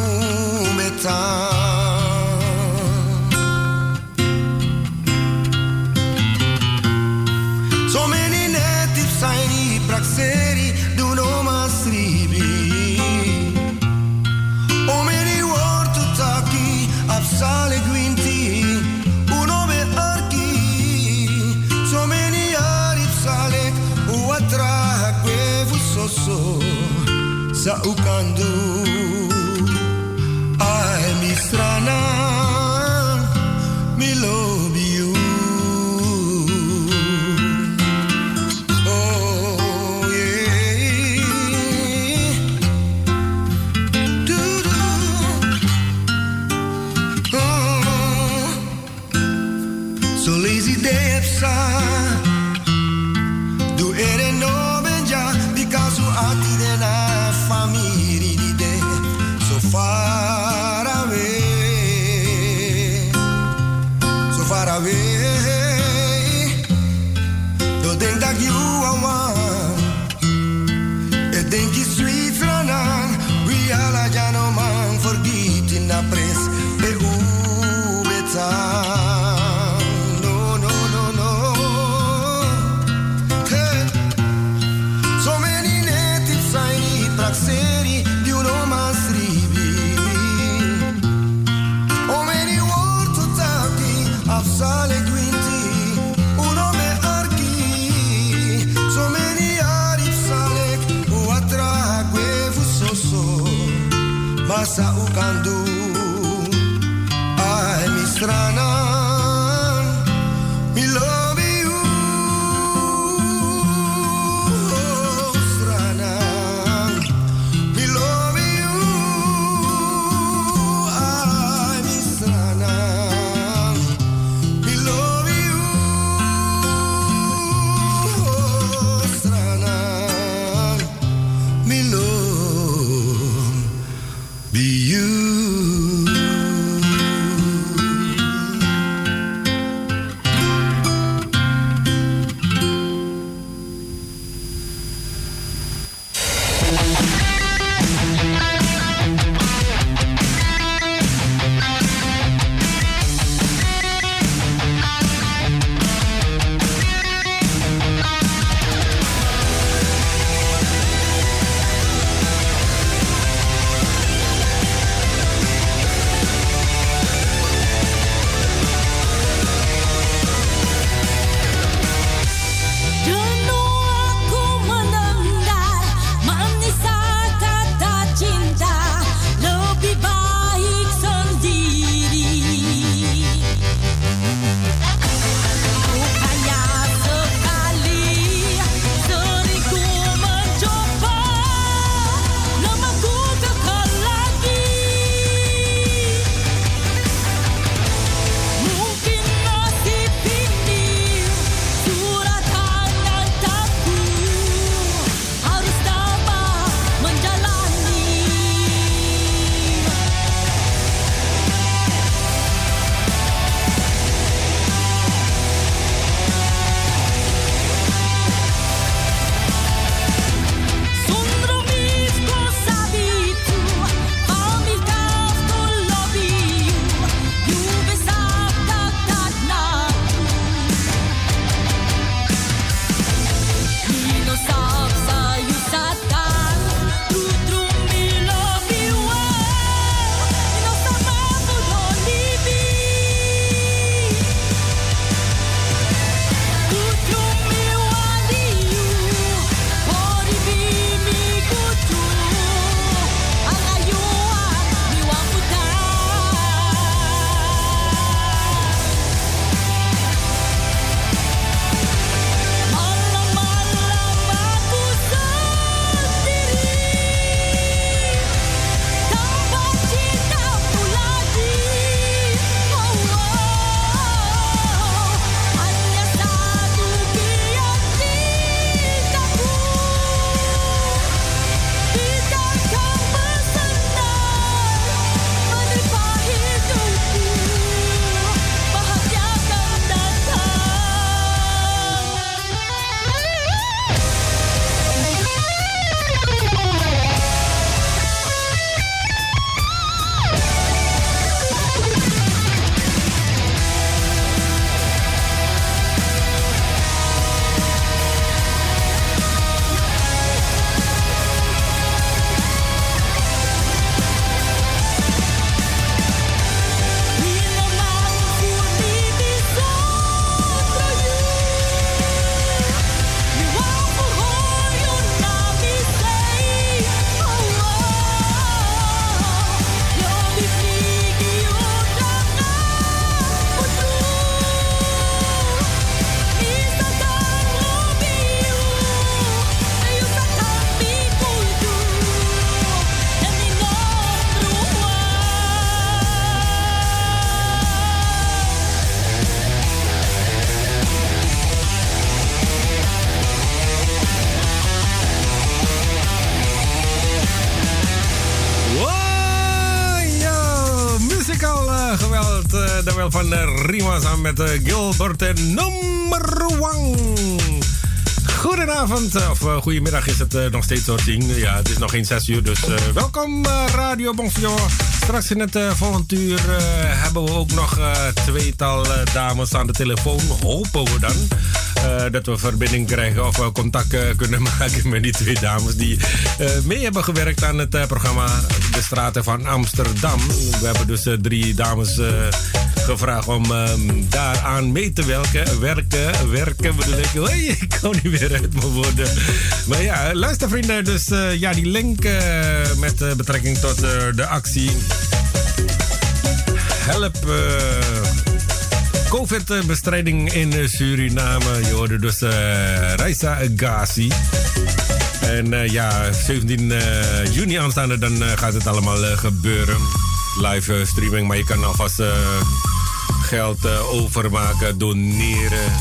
met uh, Gilbert number one. Goedenavond, of uh, goedemiddag is het uh, nog steeds hoor, tien. Ja, het is nog geen zes uur, dus welkom Radio Bonjour. Straks in het volgende uur hebben we ook nog tweetal dames aan de telefoon. Hopen we dan. dat we verbinding krijgen of we contact kunnen maken met die twee dames die mee hebben gewerkt aan het programma De Straten van Amsterdam. We hebben dus drie dames gevraagd om um, daaraan mee te werken. Werken, werken bedoel ik. Hey, ik kan niet meer uit mijn woorden. Maar ja, luister vrienden. Dus uh, ja, die link uh, met uh, betrekking tot de actie. Help COVID-bestrijding in Suriname. Je hoorde dus Raisa Ghazi. En ja, 17 juni aanstaande dan gaat het allemaal gebeuren. Live streaming, maar je kan alvast geld uh, overmaken, doneren.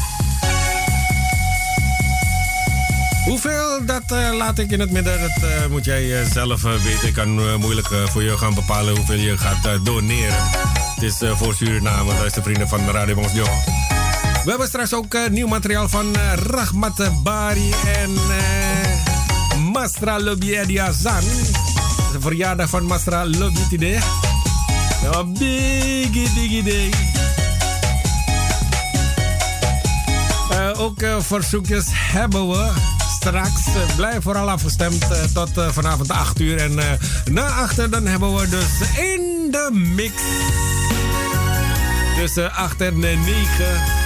Hoeveel, dat uh, laat ik in het midden. Dat uh, moet jij zelf weten. Ik kan moeilijk voor je gaan bepalen hoeveel je gaat doneren. Het is voor Suriname, luister vrienden van Radio Bonsjo. We hebben straks ook nieuw materiaal van Rahmat Bari en Mastra Lobby. De verjaardag van Mastra Lobby biggie, biggie day. Ook uh, verzoekjes hebben we straks. Uh, blijf vooral afgestemd tot vanavond 8 uur. En na 8 dan hebben we dus in de mix. Tussen 8 en 9.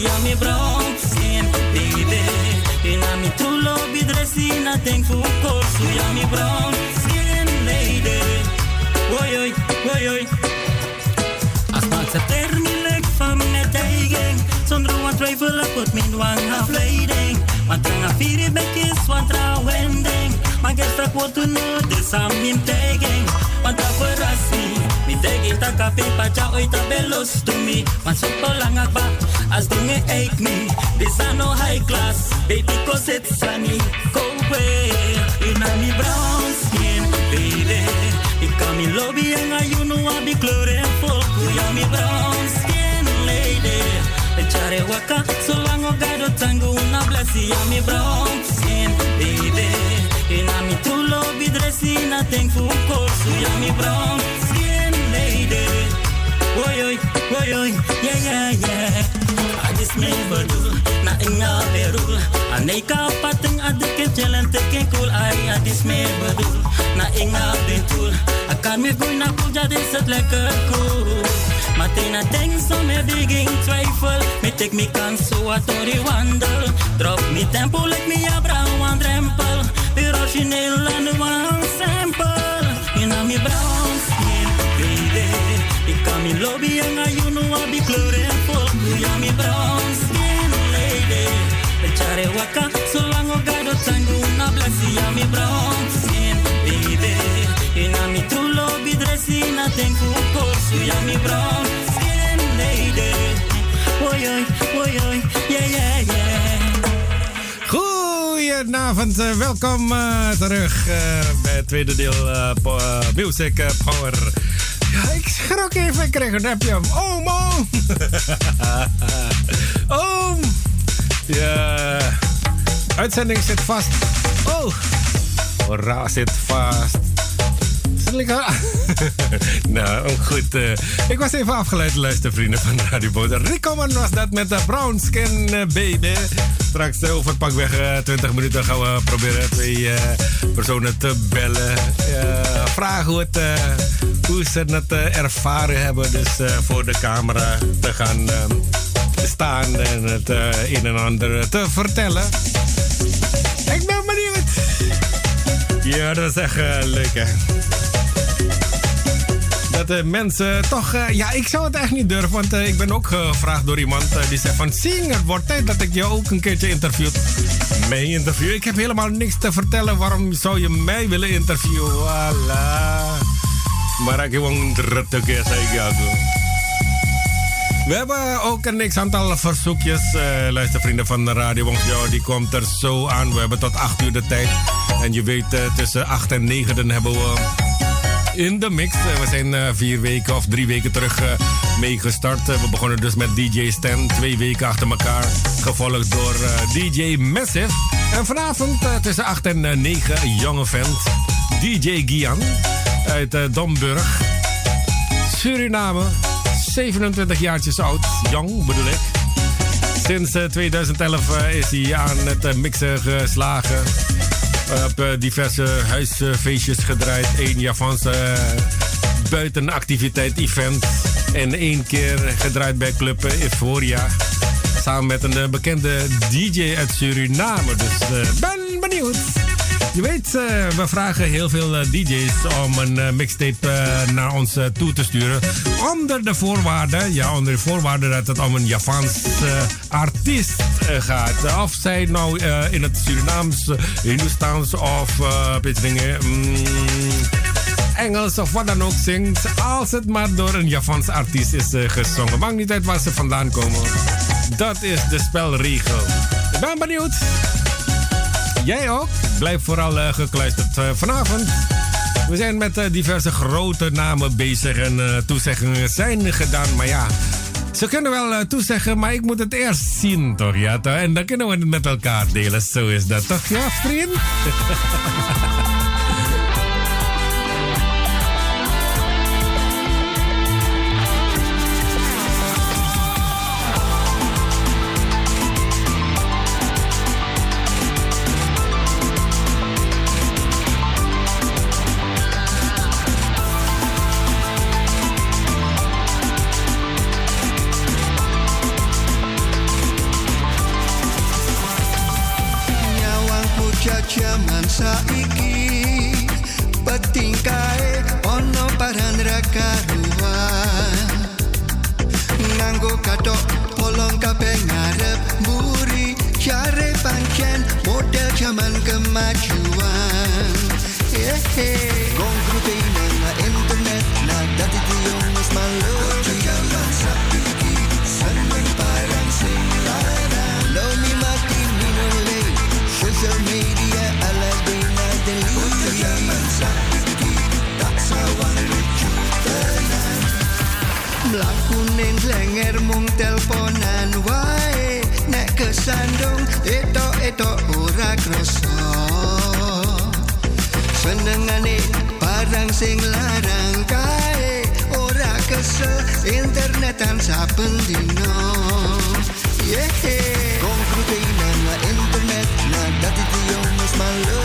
Una blessi a mi brown skin, baby. Ina mi true be dressy, nothing for course, ya mi brown skin lady. Oi oi, oi oi. As maat se termilek van net eigen, zonder wat twijfel put me wang afleiding. Want dan a vier bekis, want trouw. Maar wordt toen no, dus aan mijn tegen. Want me. Mi tegen ta kafe pacha oi ta belos to me. Want so lang akba, as dinge eik me. This a no high class, baby cause it's sunny. Go away, in mi brown skin, baby. Ik kan mi lobby en a you know I be mi brown skin lady. Echare waka, so lang o gado tango una blessi. Ja mi brown skin, baby. In a mi true love be dressy, nothing for course. Ja mi brown skin lady. Oi oi, oi yeah yeah yeah. Adis me bedoel, na inga berul. Aneka pating adike jalan teken cool. Ay adis me bedoel, na inga betul. Akan me gooi na poel, dat is het lekker cool. Matina denk zo me begin twijfel. Me take me kans zo wat tori wandel. Drop me tempo, like me a brown drempel. Weer origineel en one sample. In a me brown. Ik kan lady. Echare waka, so lang o gado tango una blessi. Ja me brown skin, baby. In a me true lobby dressy, nothing for course. Ja me brown skin lady. Oi oi, yeah yeah. Goedenavond, eh, welkom eh, terug eh, bij het tweede deel Music Power. Ja, ik schrok even, ik kreeg een appje. Oom, oom! oom! Ja, uitzending zit vast. Oh, Ora zit vast. Lekker. nou, goed. eh, ik was even afgeleid, luistervrienden van Radio Boter. Rico Man was dat met de Brown Skin eh, Baby. Straks eh, over pakweg eh 20 minuten gaan we proberen twee personen te bellen. Vragen hoe, hoe ze het ervaren hebben. Dus voor de camera te gaan staan en het een en ander te vertellen. Ik ben benieuwd. Ja, dat is echt leuk hè dat de mensen toch... eh, ja, ik zou het echt niet durven, want eh, ik ben ook gevraagd door iemand eh, die zei van... Zing, het wordt tijd dat ik je ook een keertje interviewt. Mij interview. Ik heb helemaal niks te vertellen. Waarom zou je mij willen interviewen? Voilà. Maar ik gewoon ik zo. We hebben ook een niks aantal verzoekjes. eh luistervrienden van de Radio Wongsjo, die komt er zo aan. We hebben tot 8 uur de tijd. En je weet, eh, tussen 8 en 9 dan hebben we in de mix. Eh, We zijn eh, vier weken of drie weken terug eh, mee gestart. We begonnen dus met DJ Stan, twee weken achter elkaar. Gevolgd door DJ Massive. En vanavond tussen 8 en eh, 9 een jonge vent. DJ Gian uit Domburg. Suriname. 27 jaartjes oud. Jong bedoel ik. Sinds eh, 2011 eh, is hij aan het mixen geslagen. Op eh, diverse huisfeestjes gedraaid. Eén Japanse eh, buitenactiviteit event. En één keer gedraaid bij Club Euphoria. Samen met een eh, bekende DJ uit Suriname. Dus ben benieuwd. Je weet, eh, we vragen heel veel eh, DJ's om een eh, mixtape naar ons toe te sturen. Onder de voorwaarden, ja, onder de voorwaarden dat het om een Javaans artiest gaat. Of zij nou in het Surinaams, Hindoestaans of uh, Engels of wat dan ook zingt. Als het maar door een Javaans artiest is gezongen. Maakt niet uit waar ze vandaan komen. Dat is de spelregel. Ik ben benieuwd. Jij ook? Blijf vooral eh, gekluisterd. Eh, vanavond. We zijn met eh, diverse grote namen bezig en toezeggingen zijn gedaan. Maar ja, ze kunnen wel toezeggen, maar ik moet het eerst zien, toch? Ja? En dan kunnen we het met elkaar delen. Zo is dat toch, ja, vriend? kesel internetan saben dino. Yeah, gong kruteinan na internet na dati tiyong mas malo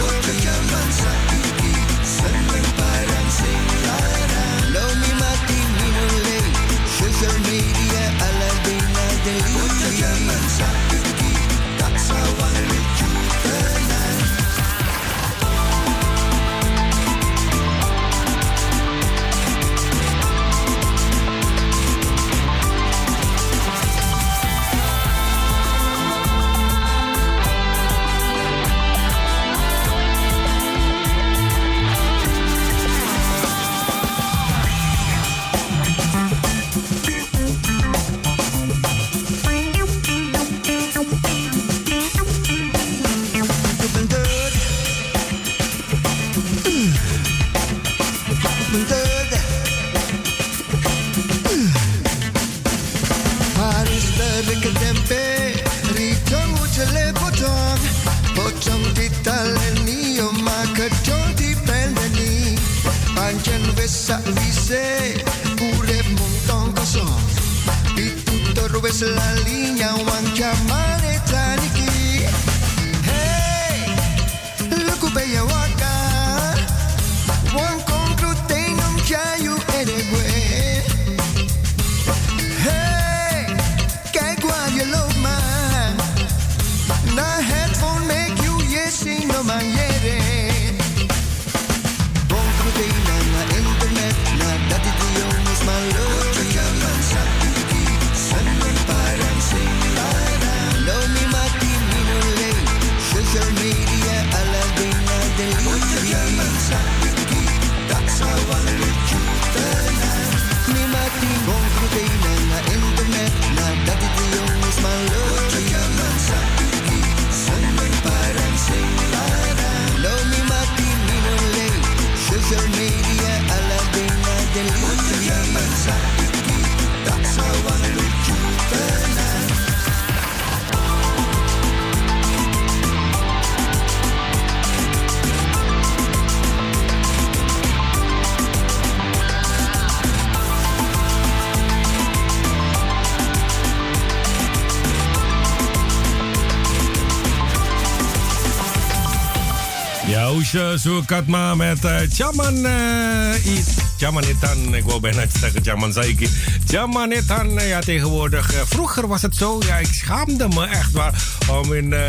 Soekatma met uh, Chaman uh, It. Chamanitan, ik wou bijna zeggen Chaman Saiki. Chamanitan, ja tegenwoordig. eh, vroeger was het zo, ja ik schaamde me echt waar om in eh,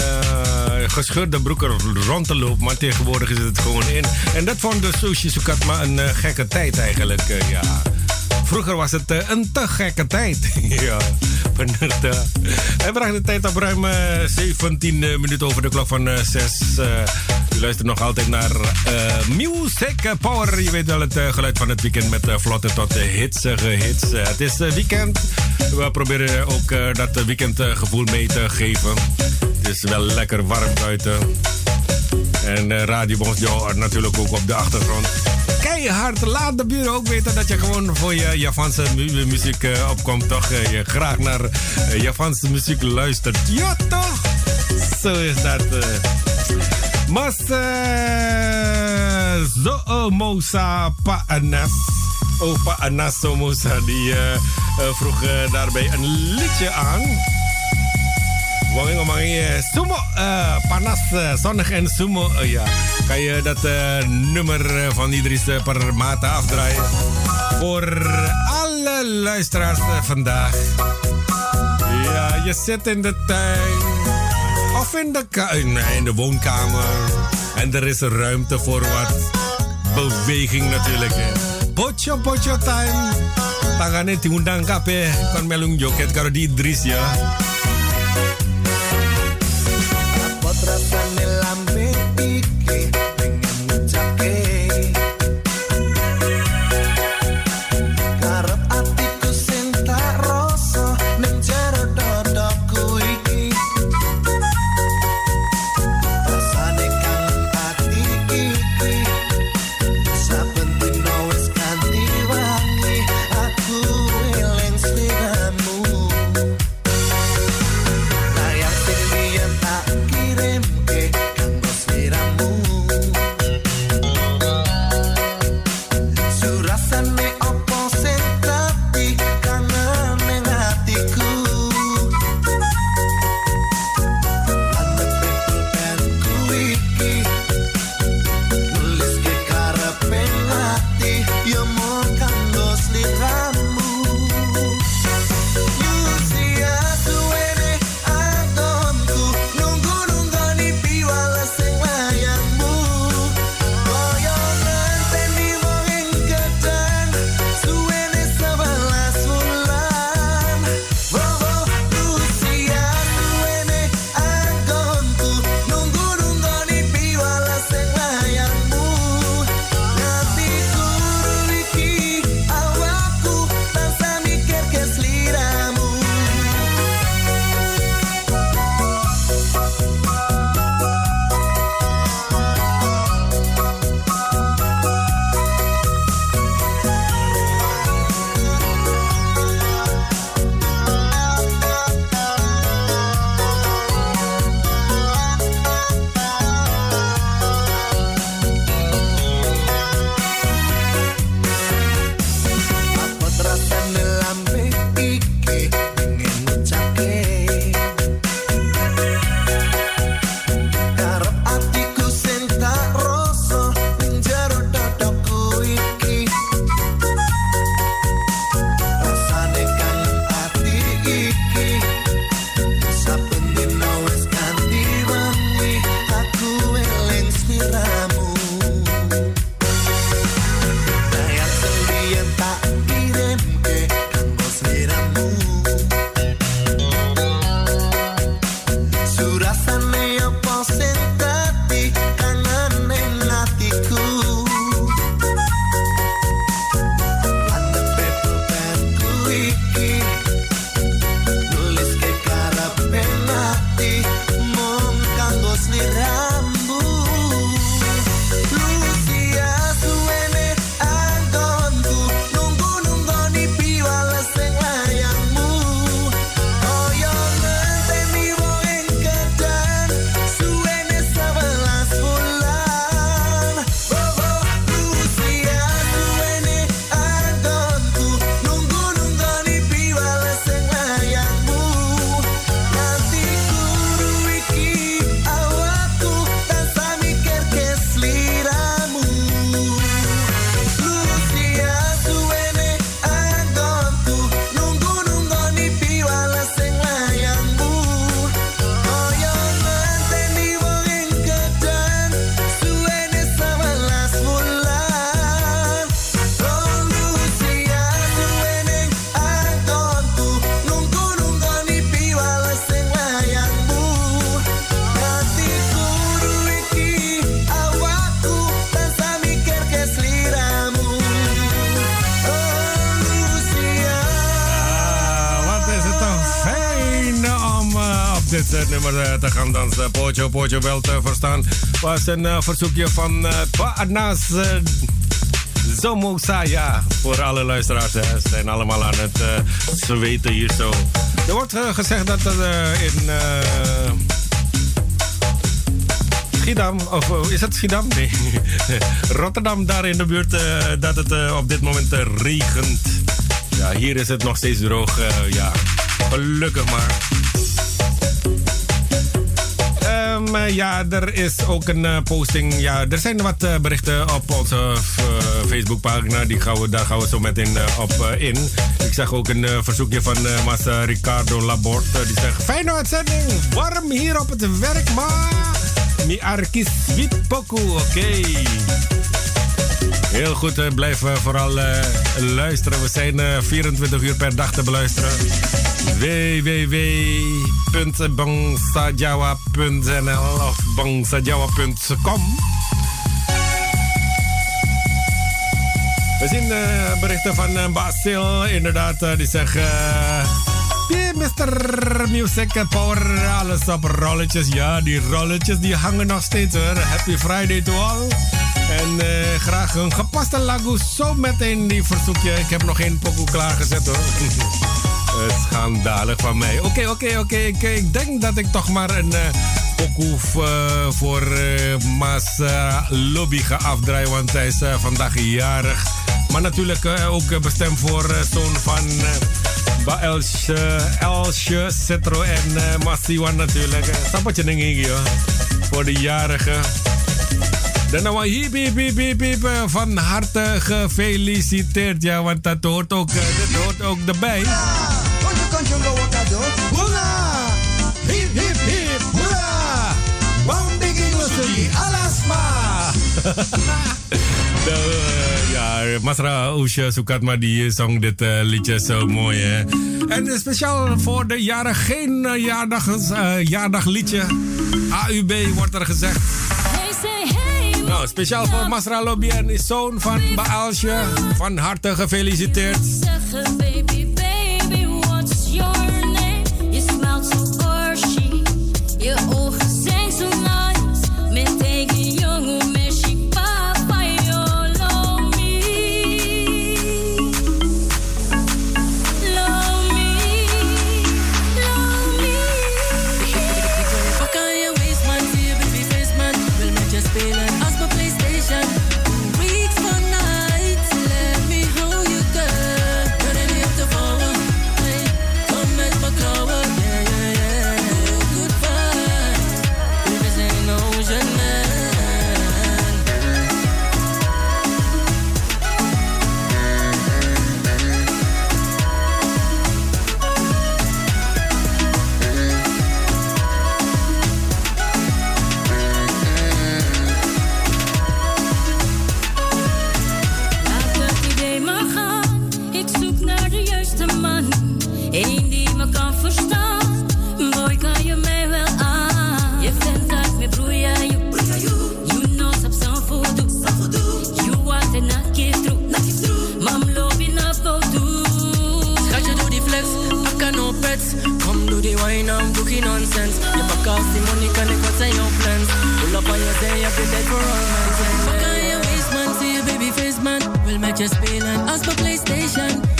gescheurde broeken rond te lopen. Maar tegenwoordig is het gewoon in. En dat vond de Sushi Soekatma een eh, gekke tijd eigenlijk, eh, ja. Vroeger was het eh, een te gekke tijd. ja, inderdaad. Hij bracht de tijd op ruim eh, 17 eh, minuten over de klok van 6. U luistert nog altijd naar eh, Music Power. Je weet wel het eh, geluid van het weekend met eh, vlotte tot hitsige hits. Het is weekend. We proberen ook dat weekendgevoel mee te geven. Het is wel lekker warm buiten. En Radio Bonsjo natuurlijk ook op de achtergrond. Keihard, laat de buren ook weten dat je gewoon voor je Japanse mu- muziek opkomt. Toch je graag naar Japanse muziek luistert. Ja, toch? Zo is dat. Mas eh, zo Mosa Pa Anas. Oh, Pa Anas Mosa die eh, eh, vroeg daarbij een liedje aan. Wangen ngomongin sumo eh, panas zonnig en sumo ja kan je dat nummer van Idris eh, Permata afdraaien voor alle luisteraars vandaag. Ja, je zit in de tuin of in de, in de woonkamer En er is ruimte voor wat beweging natuurlijk. Pocho, pocho time. Tangane tiundang kape. Kon melung joket karo di Idris ya. Pocho, Pocho wel te verstaan. Was een eh, verzoekje van uh, Anas uh, Zomo Saya. Voor alle luisteraars. Ze zijn allemaal aan het eh, zweten hier zo. Er wordt eh, gezegd dat er eh, in... eh, Schiedam, of eh, is het Schiedam? Nee. Rotterdam, daar in de buurt, eh, dat het eh, op dit moment eh, regent. Ja, hier is het nog steeds droog. eh, ja, gelukkig maar. Ja, er is ook een eh, posting. Ja, er zijn wat eh, berichten op onze eh, Facebookpagina. Die gaan we, daar gaan we zo meteen op in. Ik zag ook een verzoekje van eh Mas Ricardo Labort. eh, die zegt, fijne uitzending, warm hier op het werk, maar Mi Arkis Wit Poku, oké. Heel goed, uh, blijf uh, vooral uh, luisteren. We zijn 24 uur per dag te beluisteren. www.bangsajawa.nl of bangsajawa.com. We zien berichten van Basil, inderdaad, die zegt... Yeah, Mr. Music Power, alles op rolletjes. Ja, die rolletjes die hangen nog steeds hoor. Happy Friday to all. En uh, graag een gepaste lagoe zo meteen die verzoekje. Ik heb nog geen pokoe klaargezet hoor. Schandalig van mij. Oké, oké, oké. Ik, ik, denk dat ik toch maar een uh, pokoe uh, voor uh, Maas Lobby ga afdraaien. Want hij is vandaag jarig. Maar natuurlijk ook bestemd voor zoon van... Ba Elsje, Cetro en uh, Masiwan natuurlijk. Sappatje ding hier voor de jarige. Dan nou hiep, hiep, van harte gefeliciteerd. Ja, want dat hoort ook, uh, dat hoort ook erbij. Masra Oesje Sukatma die zong dit uh, liedje zo mooi. Hè? En speciaal voor de jaren geen uh, jaardag, uh, jaardagliedje. AUB wordt er gezegd. Nou, speciaal voor Masra Lobby en is zoon van Baalsje. Van harte gefeliciteerd. baby, you're dead for all my friends. Fuck on your waist, man, your baby face, man. We'll make you spill and ask for PlayStation.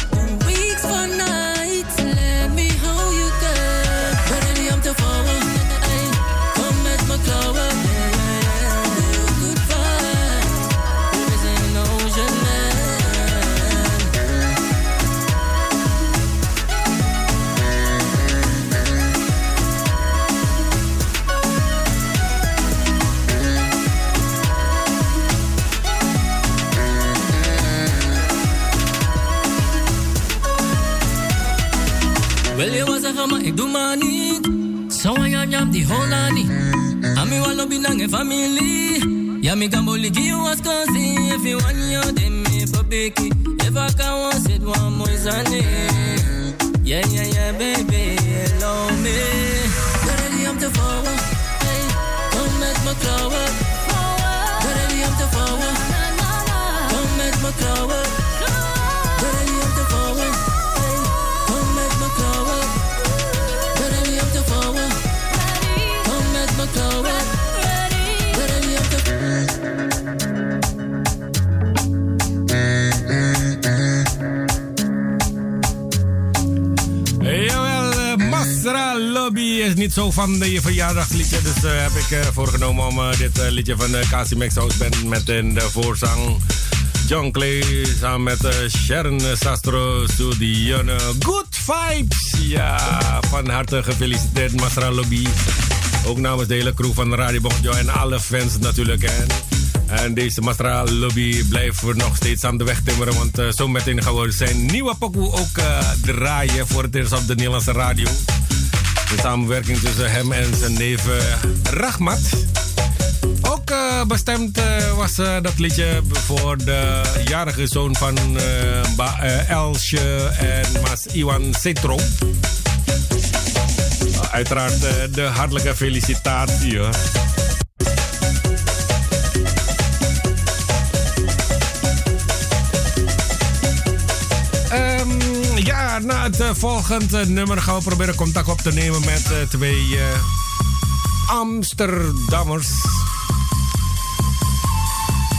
Ami walo binang familie. Ja mi gambo ligi was kozi. If you want you dem me babeki. If I can want it one more zane. Yeah yeah yeah baby, love me. Ready I'm to forward. Hey, come met me klauwen. Ready I'm to forward. Come met me klauwen. Niet zo van je verjaardagsliedje. Dus uh, heb ik uh, voorgenomen om dit liedje van Casimex House Band met in de voorzang. John Clay samen met Sharon Sastro Studione. Good vibes! Ja, van harte gefeliciteerd Masra Lobby. Ook namens de hele crew van Radio Bongjo en alle fans natuurlijk. En, en deze Masra Lobby blijft nog steeds aan de weg timmeren. Want uh, zo meteen gaan we zijn nieuwe pokoe ook uh, draaien voor het eerst op de Nederlandse radio. De samenwerking tussen hem en zijn neef uh, Rachmat. ook eh, bestemd eh, was eh, dat liedje voor de jarige zoon van eh, eh, Elsje en Mas Iwan Cetro. uiteraard eh, de hartelijke felicitatie. Na het eh, volgende nummer gaan we proberen contact op te nemen met eh, twee eh, Amsterdammers.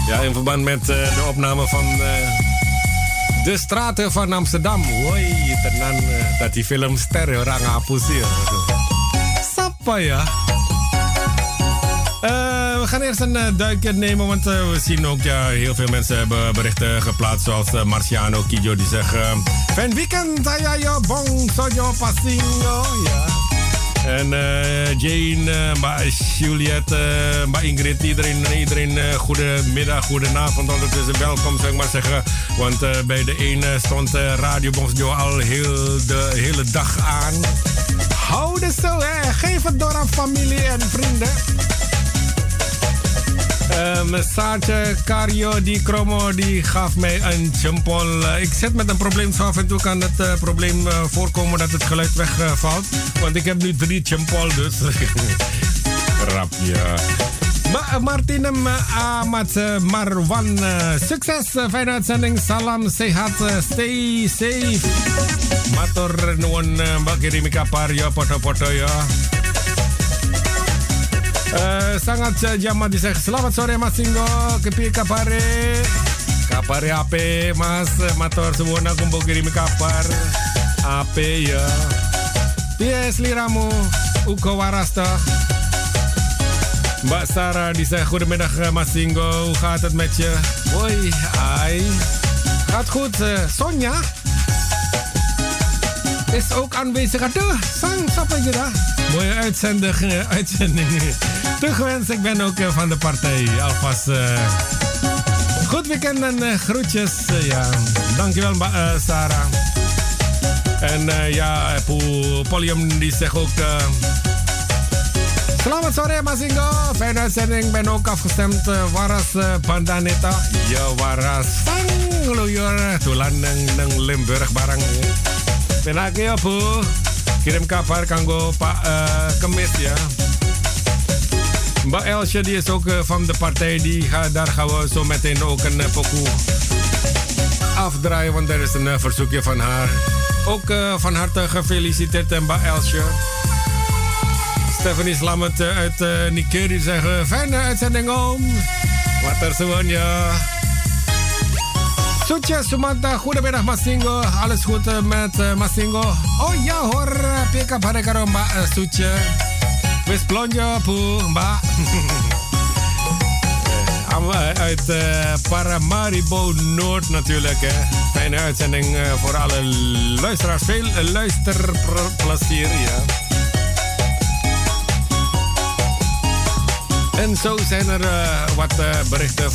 Ja, in verband met eh, de opname van eh, De Straten van Amsterdam. Hoi, eh, dat die film stereo orang hapus ya. We gaan eerst een eh, duikje nemen, want eh, we zien ook ja, heel veel mensen hebben berichten geplaatst, zoals eh, Marciano Kijo die zegt: Van weekend saya yo bong sojo pasingo. Ja. En eh, Jane, Mbak Juliet, Mbak Ingrid, iedereen, iedereen uh, goedemiddag, goedenavond ondertussen. Welkom, zou ik maar zeggen. Want bij de ene stond uh, Radio Bonsjo al heel de hele dag aan. Hou het zo, hè. Geef het door aan familie en vrienden. Um, Saartje Cario die Kromo die gaf mij een jempol. Uh, ik zit met een probleem. Zo af en toe kan het uh, probleem voorkomen dat het geluid wegvalt. want ik heb nu drie jempol dus. Rap, ja. Ma Ahmad Marwan. succes, fijne uitzending. Salam, sehat, stay safe. Matur nuwun Mbak kirimi kabar ya, foto-foto ya. Uh, sangat jaman di Selamat sore Mas Singgo. Kepi kapare. Kapare ape Mas Mator semuanya kumpul kirim kabar. Ape ya. Piye sliramu? Uko warasta. Mbak Sarah die zegt goedemiddag Mas Singgo. Hoe gaat het met je? Ai. Gaat goed. Uh, Sonja? Is ook aanwezig. Sang, siapa je daar? Mooie uitzending. uitzending toegewenst. Ik ben ook uh, van de partij. Alvast uh, goed weekend en uh, groetjes. ja. Dankjewel, Sarah. En ja, Polium die zegt ook... Selamat sore Masingo. Fijne uitzending. Ben ook afgestemd. Waras Bandaneta. Ja, Waras. Sang Luyor. Tulan neng Limburg barang. Penake Bu. Kirim kabar kanggo Pak uh, Kemis ya. Mbak Elsje die is ook van de partij. Die daar gaan we zo meteen ook een uh, pokoe afdraaien. Want er is een uh, verzoekje van haar. Ook van harte gefeliciteerd Mbak Elsje. Stephanie Slammet uit Nigeria zeggen... Fijne uitzending om. Wat er zo ja. Soetja Sumanta, goedemiddag Masingo. Alles goed uh, met uh, Masingo? Oh ja hoor, pick up hari karo Mbak uh, Soetja. Wis blonjo bu Mbak. uit Paramaribo Noord natuurlijk. Hè. Fijne uitzending voor alle luisteraars. Veel luisterplezier. Ja. En zo zijn er uh, wat uh, berichten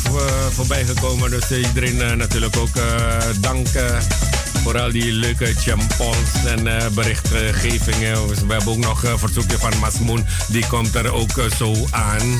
voorbij gekomen. Dus iedereen uh, natuurlijk ook dank voor al die leuke champols en berichtgevingen. We hebben ook nog een verzoekje van Masmoen. Die komt er ook zo aan.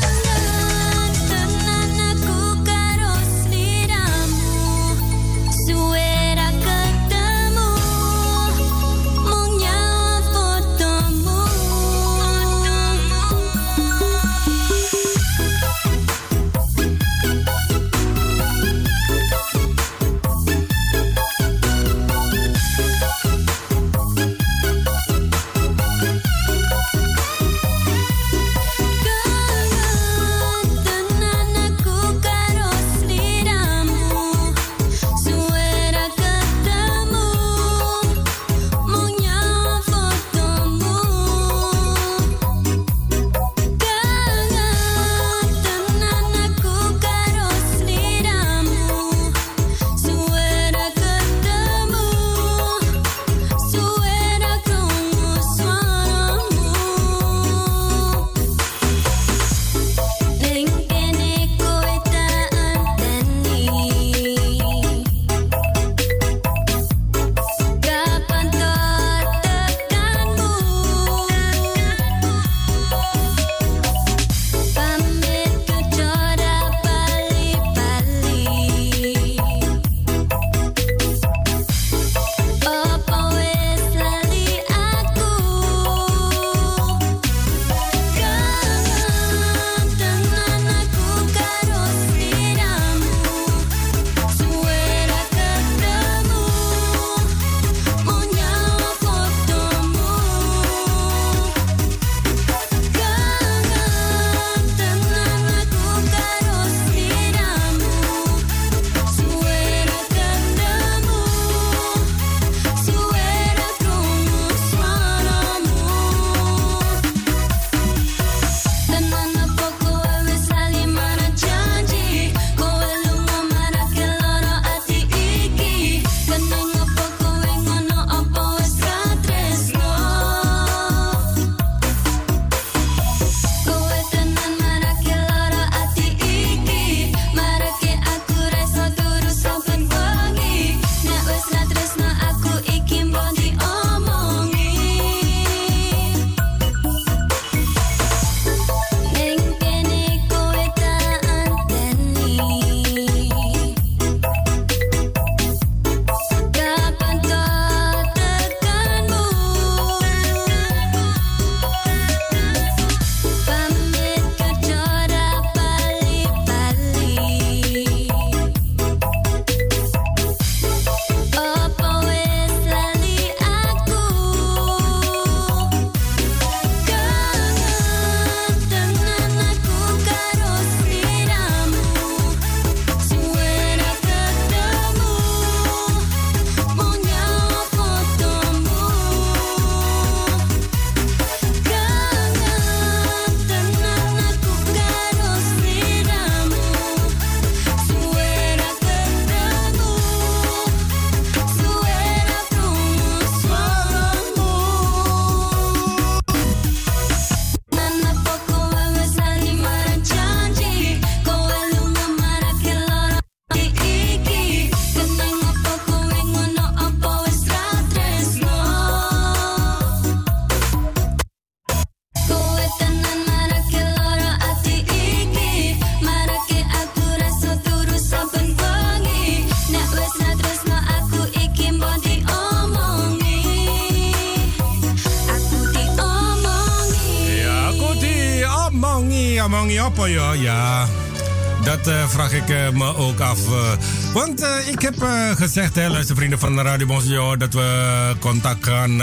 Ik eh, me ook af. eh. want eh, ik heb gezegd, hè, luistervrienden van de Radio Bonjour, dat we contact gaan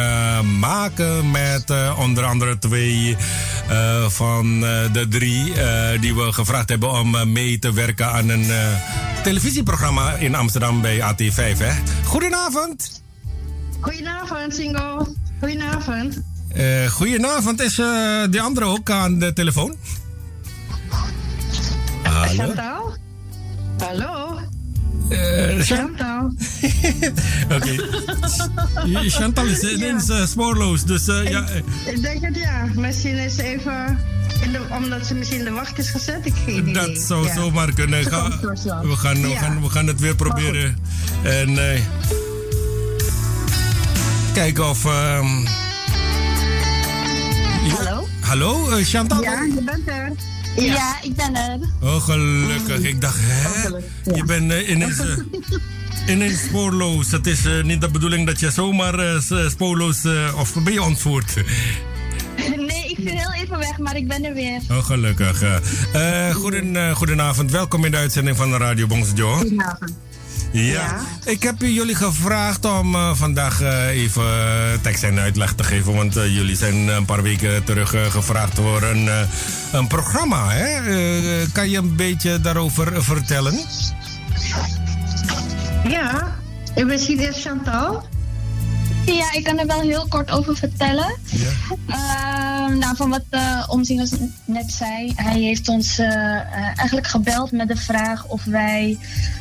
maken met onder andere twee van de drie die we gevraagd hebben om mee te werken aan een televisieprogramma in Amsterdam bij AT5. Hè. Goedenavond. Goedenavond, Singo. Goedenavond. Goedenavond, is eh, de andere ook aan de telefoon? Hallo? Chantal? Hallo? Eh, Chan- Chantal? Oké. Chantal is ineens eh, spoorloos, dus eh, ja. eh, Ik denk het ja. Misschien is ze even... De, omdat ze misschien in de wacht is gezet. Ik geen idee. Dat zou Ja. zomaar kunnen. Ze Ga- komt zo snel. we, gaan, we, Ja. gaan, we gaan het weer proberen. En eh, kijken of. ehm, ja. Hallo? Hallo, eh, Chantal? Ja, je bent er. Ja. ik ben er. Oh, gelukkig. Ik dacht, hè? Je bent eh, ineens, eh, ineens spoorloos. Het is eh, niet de bedoeling dat je zomaar spoorloos. of ben je ontvoerd? Nee, ik viel heel even weg, maar ik ben er weer. Oh, gelukkig. goeden, goedenavond. Welkom in de uitzending van de Radio Bongsejo. Goedenavond. Ja. ik heb jullie gevraagd om eh, vandaag eh, even eh, tekst en uitleg te geven. Want jullie zijn een paar weken terug gevraagd voor een, eh, een programma. Hè? Eh, kan je een beetje daarover vertellen? Ja. En misschien eerst Chantal? Ja, ik kan er wel heel kort over vertellen. Ehm, nou, van wat uh, Omzingers net zei, hij heeft ons eh, eh, eigenlijk gebeld met de vraag of wij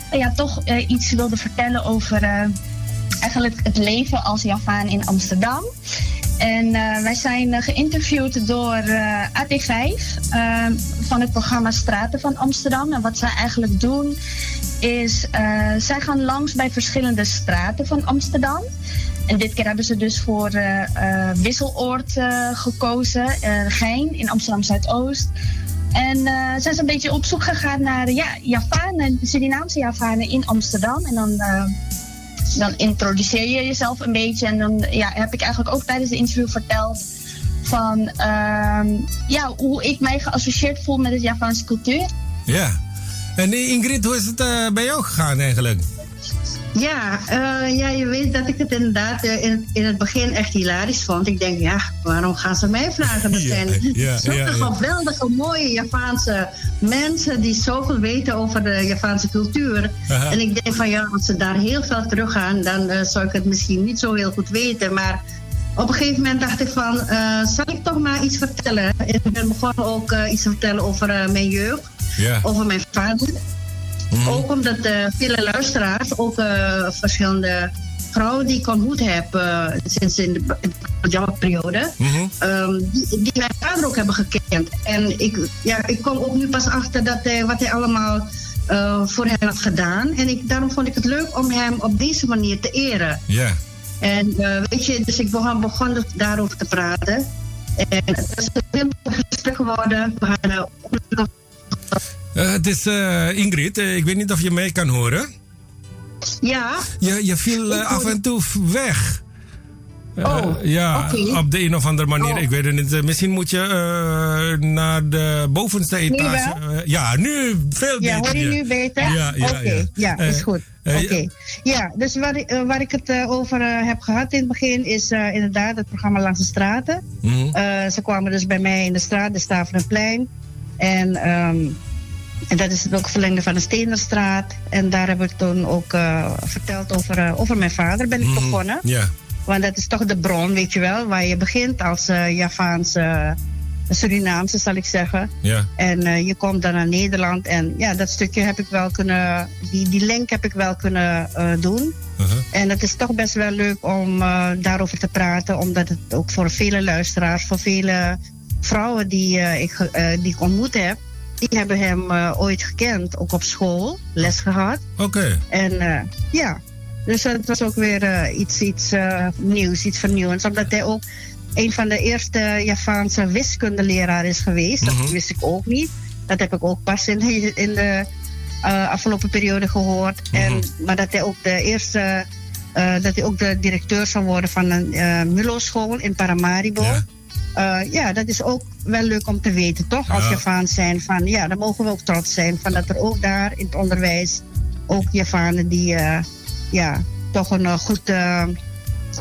eh, ja, toch eh, iets wilden vertellen over eh, eigenlijk het leven als Javaan in Amsterdam. En eh, wij zijn eh, geïnterviewd door eh, AT5 eh, van het programma Straten van Amsterdam. En wat zij eigenlijk doen is, eh, zij gaan langs bij verschillende straten van Amsterdam. En dit keer hebben ze dus voor eh, eh, Wisseloord gekozen, Gein in Amsterdam Zuidoost. En zijn ze een beetje op zoek gegaan naar ja, Javanen, Surinaamse Javanen in Amsterdam. En dan, dan introduceer je jezelf een beetje. En dan ja, heb ik eigenlijk ook tijdens de interview verteld van ehm, ja, hoe ik mij geassocieerd voel met de Javaanse cultuur. Ja. En Ingrid, hoe is het eh, bij jou gegaan eigenlijk? Ja, eh, ja, je weet dat ik het inderdaad eh, in, in het begin echt hilarisch vond. Ik denk, ja, waarom gaan ze mij vragen? Ja, zijn zulke geweldige, mooie Javaanse mensen die zoveel weten over de Javaanse cultuur. Aha. En ik denk van ja, als ze daar heel veel terug gaan, dan eh, zou ik het misschien niet zo heel goed weten. Maar op een gegeven moment dacht ik van, zal ik toch maar iets vertellen? En ik ben begonnen ook iets te vertellen over mijn jeugd, Ja. over mijn vader. Ook omdat eh, vele luisteraars, ook eh, verschillende vrouwen die ik ontmoet heb eh, sinds in de, in de periode, ehm, die, die mijn vader ook hebben gekend. En ik, ja, ik kom ook nu pas achter dat hij, wat hij allemaal voor hen had gedaan. En ik, daarom vond ik het leuk om hem op deze manier te eren. Ja. En weet je, dus ik begon, begon dus daarover te praten. En het is een heel gesprek geworden. We hadden Eh, het is eh, Ingrid. Eh, ik weet niet of je mij kan horen. Ja. Je, je viel af en toe weg. Oh, ja, oké. op de een of andere manier. Oh. Ik weet het niet. Misschien moet je naar de bovenste etage. Eh, ja, nu veel Ja, beter. hoor je nu beter? Ja, ja, Oké, ja. ja, is goed. Oké. Ja, dus waar, ik- waar ik het over heb gehad in het begin is inderdaad het programma Langs de Straten. Eh, ze kwamen dus bij mij in de straat, de Staverenplein. En, ehm, en dat is het ook verlengde van de Steenerstraat. En daar heb ik toen ook eh, verteld over, eh, over mijn vader ben ik Mhm. begonnen. Ja. Want dat is toch de bron, weet je wel, waar je begint als eh Javaanse, Surinaamse zal ik zeggen. Ja. En je komt dan naar Nederland. En ja, dat stukje heb ik wel kunnen, die, die link heb ik wel kunnen doen. Uh-huh. En het is toch best wel leuk om daarover te praten, omdat het ook voor vele luisteraars, voor vele vrouwen die, eh, ik, eh, die ik ontmoet heb, die hebben hem eh, ooit gekend, ook op school, les gehad. Oké. En ja, dus het was ook weer iets, iets nieuws, iets vernieuwends. Omdat hij ook een van de eerste Javaanse wiskundeleraar is geweest. Mhm. Dat wist ik ook niet. Dat heb ik ook pas in, de- in de afgelopen periode gehoord. en, maar dat hij ook de eerste, dat hij ook de directeur zou worden van een uh, MULO-school in Paramaribo. Eh, ja, dat is ook wel leuk om te weten, toch? Als Ja. Javaans zijn van, ja, dan mogen we ook trots zijn van dat er ook daar in het onderwijs ook Javanen die, eh, ja, toch een eh, goed,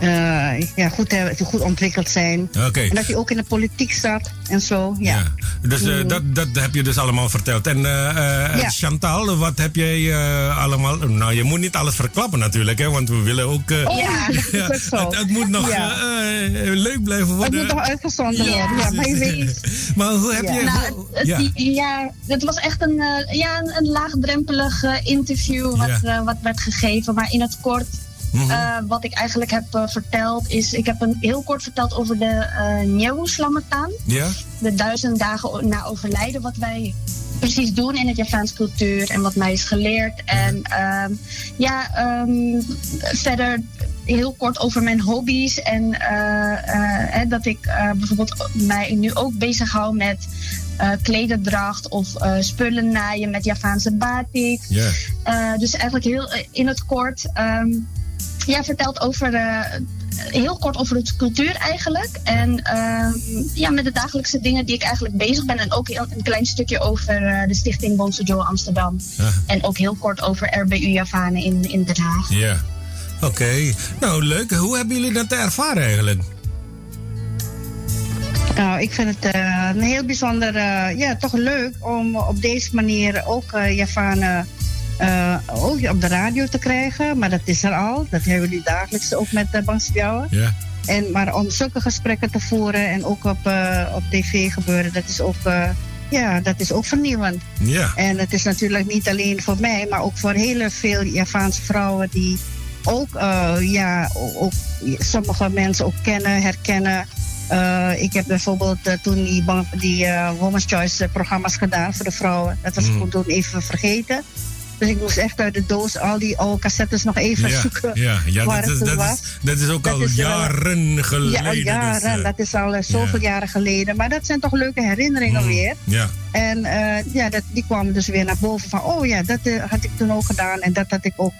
eh, ja, goed, eh, goed ontwikkeld zijn. En dat hij ook in de politiek staat en zo, ja. Dus eh, Mm. dat, dat heb je dus allemaal verteld. En eh, eh, Ja. Chantal, wat heb jij eh, allemaal... Nou, je moet niet alles verklappen natuurlijk, hè, want we willen ook... eh, Ja, dat is ook zo. Het, het moet nog Ja. leuk blijven Het worden. moet toch uitgezonden worden, ja, maar je weet... maar hoe heb Ja. je... Nou, hoe- het, ja. die- ja, het was echt een, eh, ja, een, een laagdrempelig interview wat, Ja. wat werd gegeven. Maar in het kort, Mhm. eh, wat ik eigenlijk heb eh, verteld, is... Ik heb een heel kort verteld over de eh Nyewu Slamatan. Ja? De duizend dagen na overlijden, wat wij precies doen in het Javaans cultuur en wat mij is geleerd. En ehm, ja, ehm, verder heel kort over mijn hobby's en eh, eh, hè, dat ik eh, bijvoorbeeld mij nu ook bezig hou met eh klederdracht of eh, spullen naaien met Javaanse batik. Ja. Eh, dus eigenlijk heel eh, in het kort. ehm, ja, vertelt over. eh, heel kort over de cultuur eigenlijk. En ehm, ja, met de dagelijkse dingen die ik eigenlijk bezig ben. En ook heel- een klein stukje over eh, de Stichting Bonse Joe Amsterdam. En ook heel kort over RBU Javanen in, in Den Haag. Ja. Oké. Nou, leuk. Hoe hebben jullie dat ervaren eigenlijk? Nou, ik vind het eh, een heel bijzonder, eh, ja, toch leuk om op deze manier ook Javanen eh, ook op de radio te krijgen. Maar dat is er al. Dat hebben jullie dagelijks ook met uh, Bansbjouwen. Ja. En, maar om zulke gesprekken te voeren en ook op, eh, op tv gebeuren, dat is ook, eh, ja, dat is ook vernieuwend. Ja. En het is natuurlijk niet alleen voor mij, maar ook voor heel veel Javaanse vrouwen die ook, eh, ja, ook sommige mensen ook kennen, herkennen. Eh, ik heb bijvoorbeeld eh, toen die, die eh, Women's Choice eh, programma's gedaan voor de vrouwen. Dat was Mm. toen even vergeten. Dus ik moest echt uit de doos al die oude cassettes nog even ja. zoeken. Ja, ja waar dat, het is, dat, was. is, dat is ook Dat al is, eh, jaren geleden. Ja, al jaren. dus, eh, dat is al eh, zoveel jaren geleden. Maar dat zijn toch leuke herinneringen Mm. weer. ja. En ja, dat, die kwamen dus weer naar boven van... oh ja, dat had ik toen ook gedaan. En dat had ik ook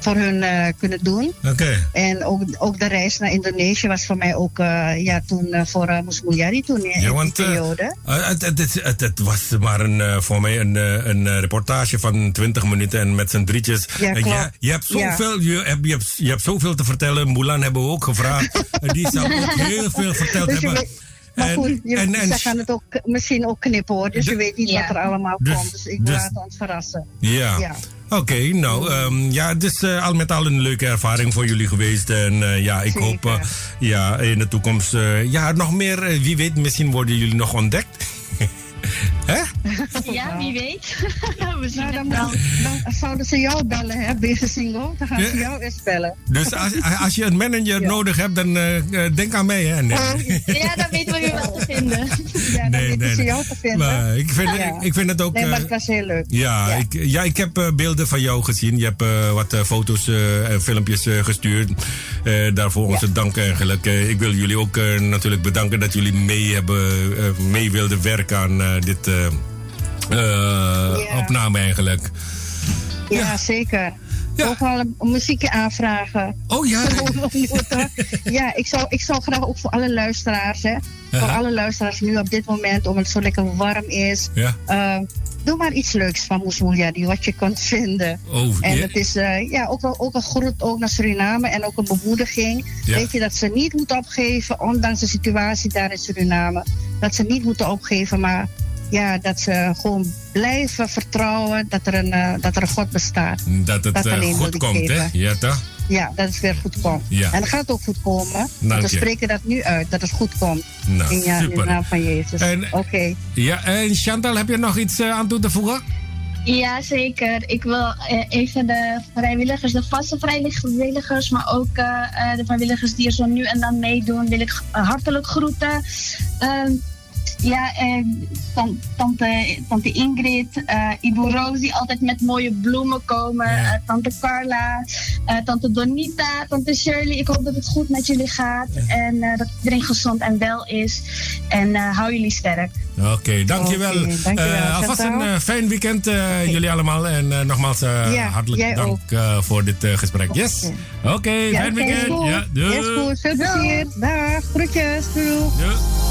voor hun eh, kunnen doen. Oké. En ook, ook de reis naar Indonesië was voor mij ook... eh, ja, toen eh, voor uh, Musmuljari toen in, Ja, in want die eh, periode. het, het, het, het, het was maar een, eh, voor mij een, een reportage van 20 minuten en met z'n drietjes. Ja, En je, je, hebt Ja. zoveel, je, hebt, je, hebt, je hebt zoveel te vertellen. Mulan hebben we ook gevraagd. Die zou ook heel veel verteld Dus hebben. weet- maar En- goed, je, en- en- ze gaan het ook misschien ook knippen hoor. Dus De- je weet niet Ja. wat er allemaal Dus- komt. Dus ik dus- laat ons verrassen. Ja. Oké, nou ehm, ja, het is eh, al met al een leuke ervaring voor jullie geweest. En eh, ja, ik Zeker. hoop eh, ja, in de toekomst ja, nog meer. wie weet, misschien worden jullie nog ontdekt. Hè? Ja, wie weet. We zien Nou, dan, dan zouden ze jou bellen, hè, Beze Single. Dan gaan ze jou eens bellen. Dus als, als je een manager nodig hebt, dan eh, eh, denk aan mij. Hè? Nee. Ja, dan weten we je wel te vinden. Ja, dan Nee, weten nee, ze jou te vinden. Maar ik vind, Ja. ik, ik vind het ook. Nee, maar eh, het was heel leuk. ja, Ja. Ik, ja, ik heb eh, beelden van jou gezien. Je hebt eh, wat foto's eh, en filmpjes gestuurd. Eh, daarvoor onze dank eigenlijk. Ik wil jullie ook eh, natuurlijk bedanken dat jullie mee, hebben, eh, mee wilden werken aan dit eh, eh, opname eigenlijk. Ja, zeker. Ook wel een muziekje aanvragen. Oh ja. ja, ik zou, ik zou graag ook voor alle luisteraars, hè, voor alle luisteraars nu op dit moment, omdat het zo lekker warm is. Ja. eh, doe maar iets leuks van Moesmoelia, die wat je kunt vinden. Oh, en ja. het is eh, ja, ook, wel, ook een groet ook naar Suriname en ook een bemoediging. Ja. Weet je, dat ze niet moeten opgeven, ondanks de situatie daar in Suriname. Dat ze niet moeten opgeven, maar ja, dat ze gewoon blijven vertrouwen dat er een, eh, dat er een God bestaat. Dat het Dat eh, goed komt, hè? Ja, toch? Ja, dat het weer goed komt. Ja. En dat gaat ook goed komen. Dank we spreken dat nu uit, dat het goed komt. Nou, in, ja, in de naam van Jezus. En- Oké. Ja, en Chantal, heb je nog iets eh, aan toe te voegen? Ja, zeker. Ik wil eh, even de vrijwilligers, de vaste vrijwilligers, maar ook eh, eh, de vrijwilligers die er zo nu en dan meedoen, wil ik eh, hartelijk groeten. Ehm, ja, eh, tan- tante, tante Ingrid, eh Ibu Roos die altijd met mooie bloemen komen, eh, tante Carla, eh, tante Donita, tante Shirley. Ik hoop dat het goed met jullie gaat en eh, dat iedereen gezond en wel is. En eh, hou jullie sterk. Oké, dankjewel. Eh, alvast een fijn weekend, eh, jullie allemaal. En eh, nogmaals eh, Ja, hartelijk dank eh, voor dit eh, gesprek. Yes. Oké, Ja, fijn is weekend. goed. Ja, doei. Is goed. Veel plezier. Dag. Groetjes. Doei.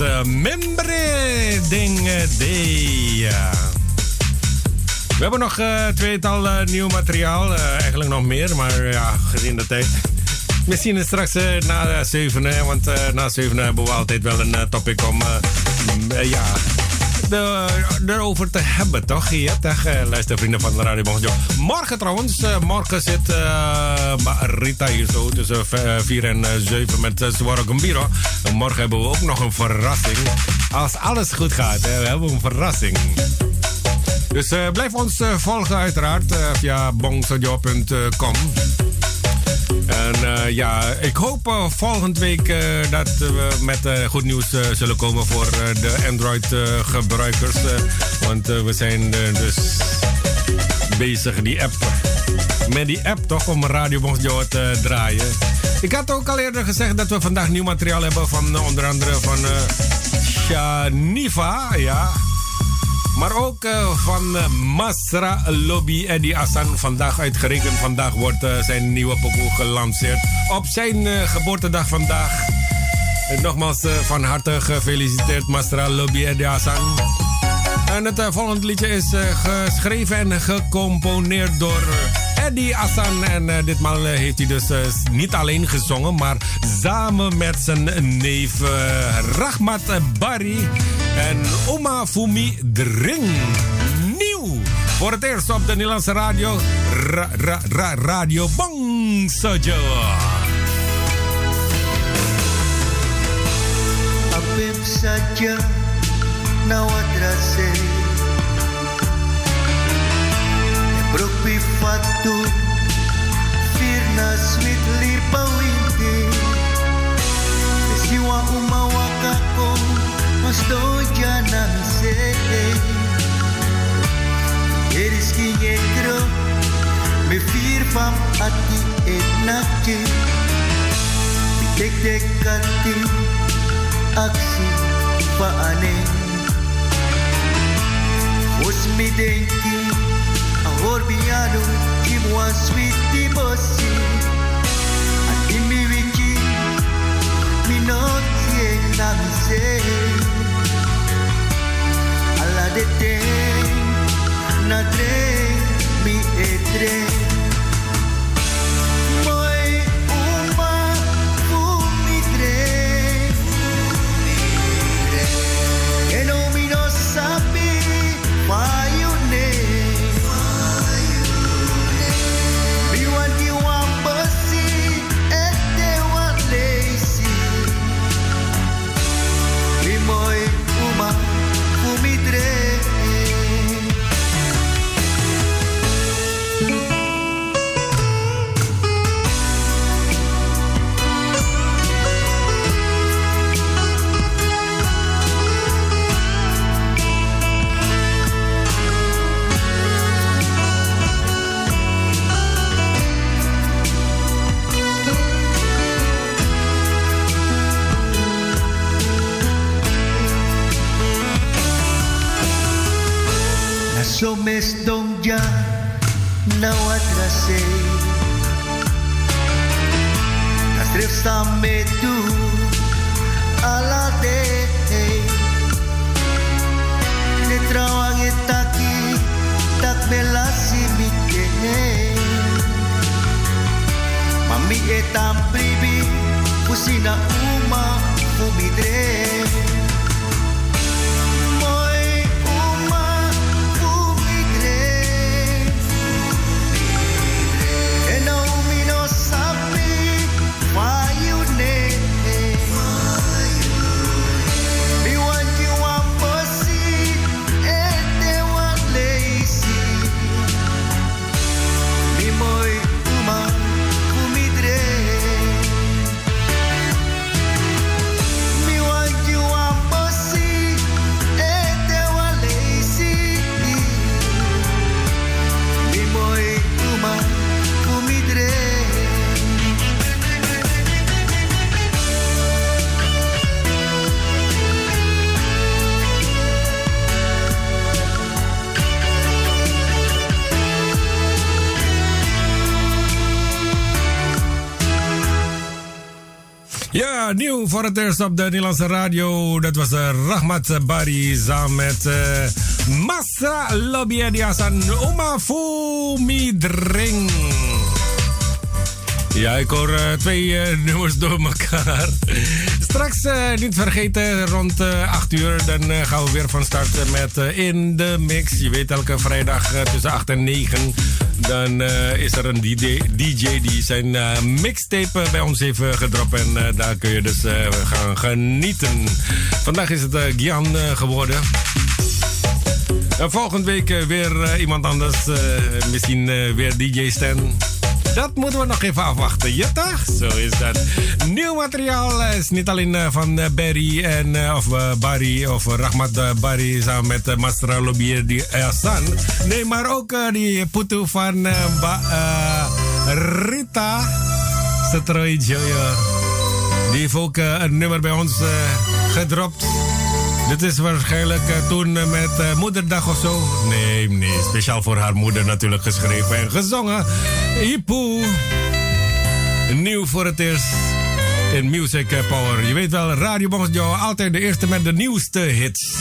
Eh, Membre Ding Day. We hebben nog eh, tweetal eh, nieuw materiaal. eigenlijk nog meer, maar ja, gezien de tijd. Misschien is straks na zeven, hè, want na zeven hebben we altijd wel een topic om m, eh, ja, erover te hebben, toch? Ja, toch, luistervrienden van de Radio. Morgen trouwens, morgen zit Rita hier zo tussen 4 en 7 met uh, Zwaro Gambiro. En morgen hebben we ook nog een verrassing. Als alles goed gaat, hè, we hebben een verrassing. Dus eh, blijf ons eh, volgen uiteraard eh, via bongsojo.com. En eh, ja, ik hoop eh, volgende week eh, dat we met eh, goed nieuws eh, zullen komen voor eh, de Android-gebruikers. want eh, we zijn eh, dus bezig die app. Met die app toch om Radio Bonjour te draaien. Ik had ook al eerder gezegd dat we vandaag nieuw materiaal hebben van eh, onder andere van eh, Shaniva. Ja. Maar ook eh, van Masra Lobby Eddie Assan. Vandaag uitgerekend. Vandaag wordt zijn nieuwe pokoe gelanceerd. Op zijn geboortedag vandaag. Nogmaals van harte gefeliciteerd Masra Lobby Eddie Assan. En het volgende liedje is geschreven en gecomponeerd door eh, Eddie Assan. En eh, ditmaal eh, heeft hij dus eh, niet alleen gezongen, maar samen met zijn neef Rahmat Bari en Oma Fumi Dring. Nieuw! Voor het eerst op de Nederlandse radio. Ra, ra, ra, radio Bang Sojo. Brok pifatu Firna sweet lirpawinte Siwa umawaka ko Mas doja na misete Eres kinegro Me vier fam ati aksi paane Os denki ahor biano kimwa sweetie bossi Ati mi wiki mi not na mi se Alla de te na tre mi etre mes dont ya nou nawatrase Kastrif samme tu la de Ne trawang itaki e tak belasi mike Mami etan pribi pusina uma fumidre Eerst op de Nederlandse radio. Dat was uh, Rahmat Bari samen met uh, Massa Lobiediasan Oma Fumidring. Ja, ik hoor uh, twee nummers door elkaar. Straks niet vergeten, rond 8 uur, dan gaan we weer van start met In de Mix. Je weet, elke vrijdag tussen 8 en 9. Dan is er een DJ, die zijn mixtape bij ons heeft gedropt. En daar kun je dus gaan genieten. Vandaag is het Gian geworden. volgende week weer iemand anders. misschien weer DJ Stan. Dat moeten we nog even afwachten, ja toch? Zo is dat. Nieuw materiaal is niet alleen van Barry en, of Barry of Rahmat Barry samen met Mastra Lobier die San. Nee, maar ook die Putu van ba, Rita Setroy Joyo. Die heeft ook een nummer bij ons gedropt. Dit is waarschijnlijk uh, toen uh, met uh, Moederdag of zo. Nee, nee, speciaal voor haar moeder natuurlijk geschreven en gezongen. Hipoe. Nieuw voor het eerst in Music Power. Je weet wel, Radio Bongos altijd de eerste met de nieuwste hits.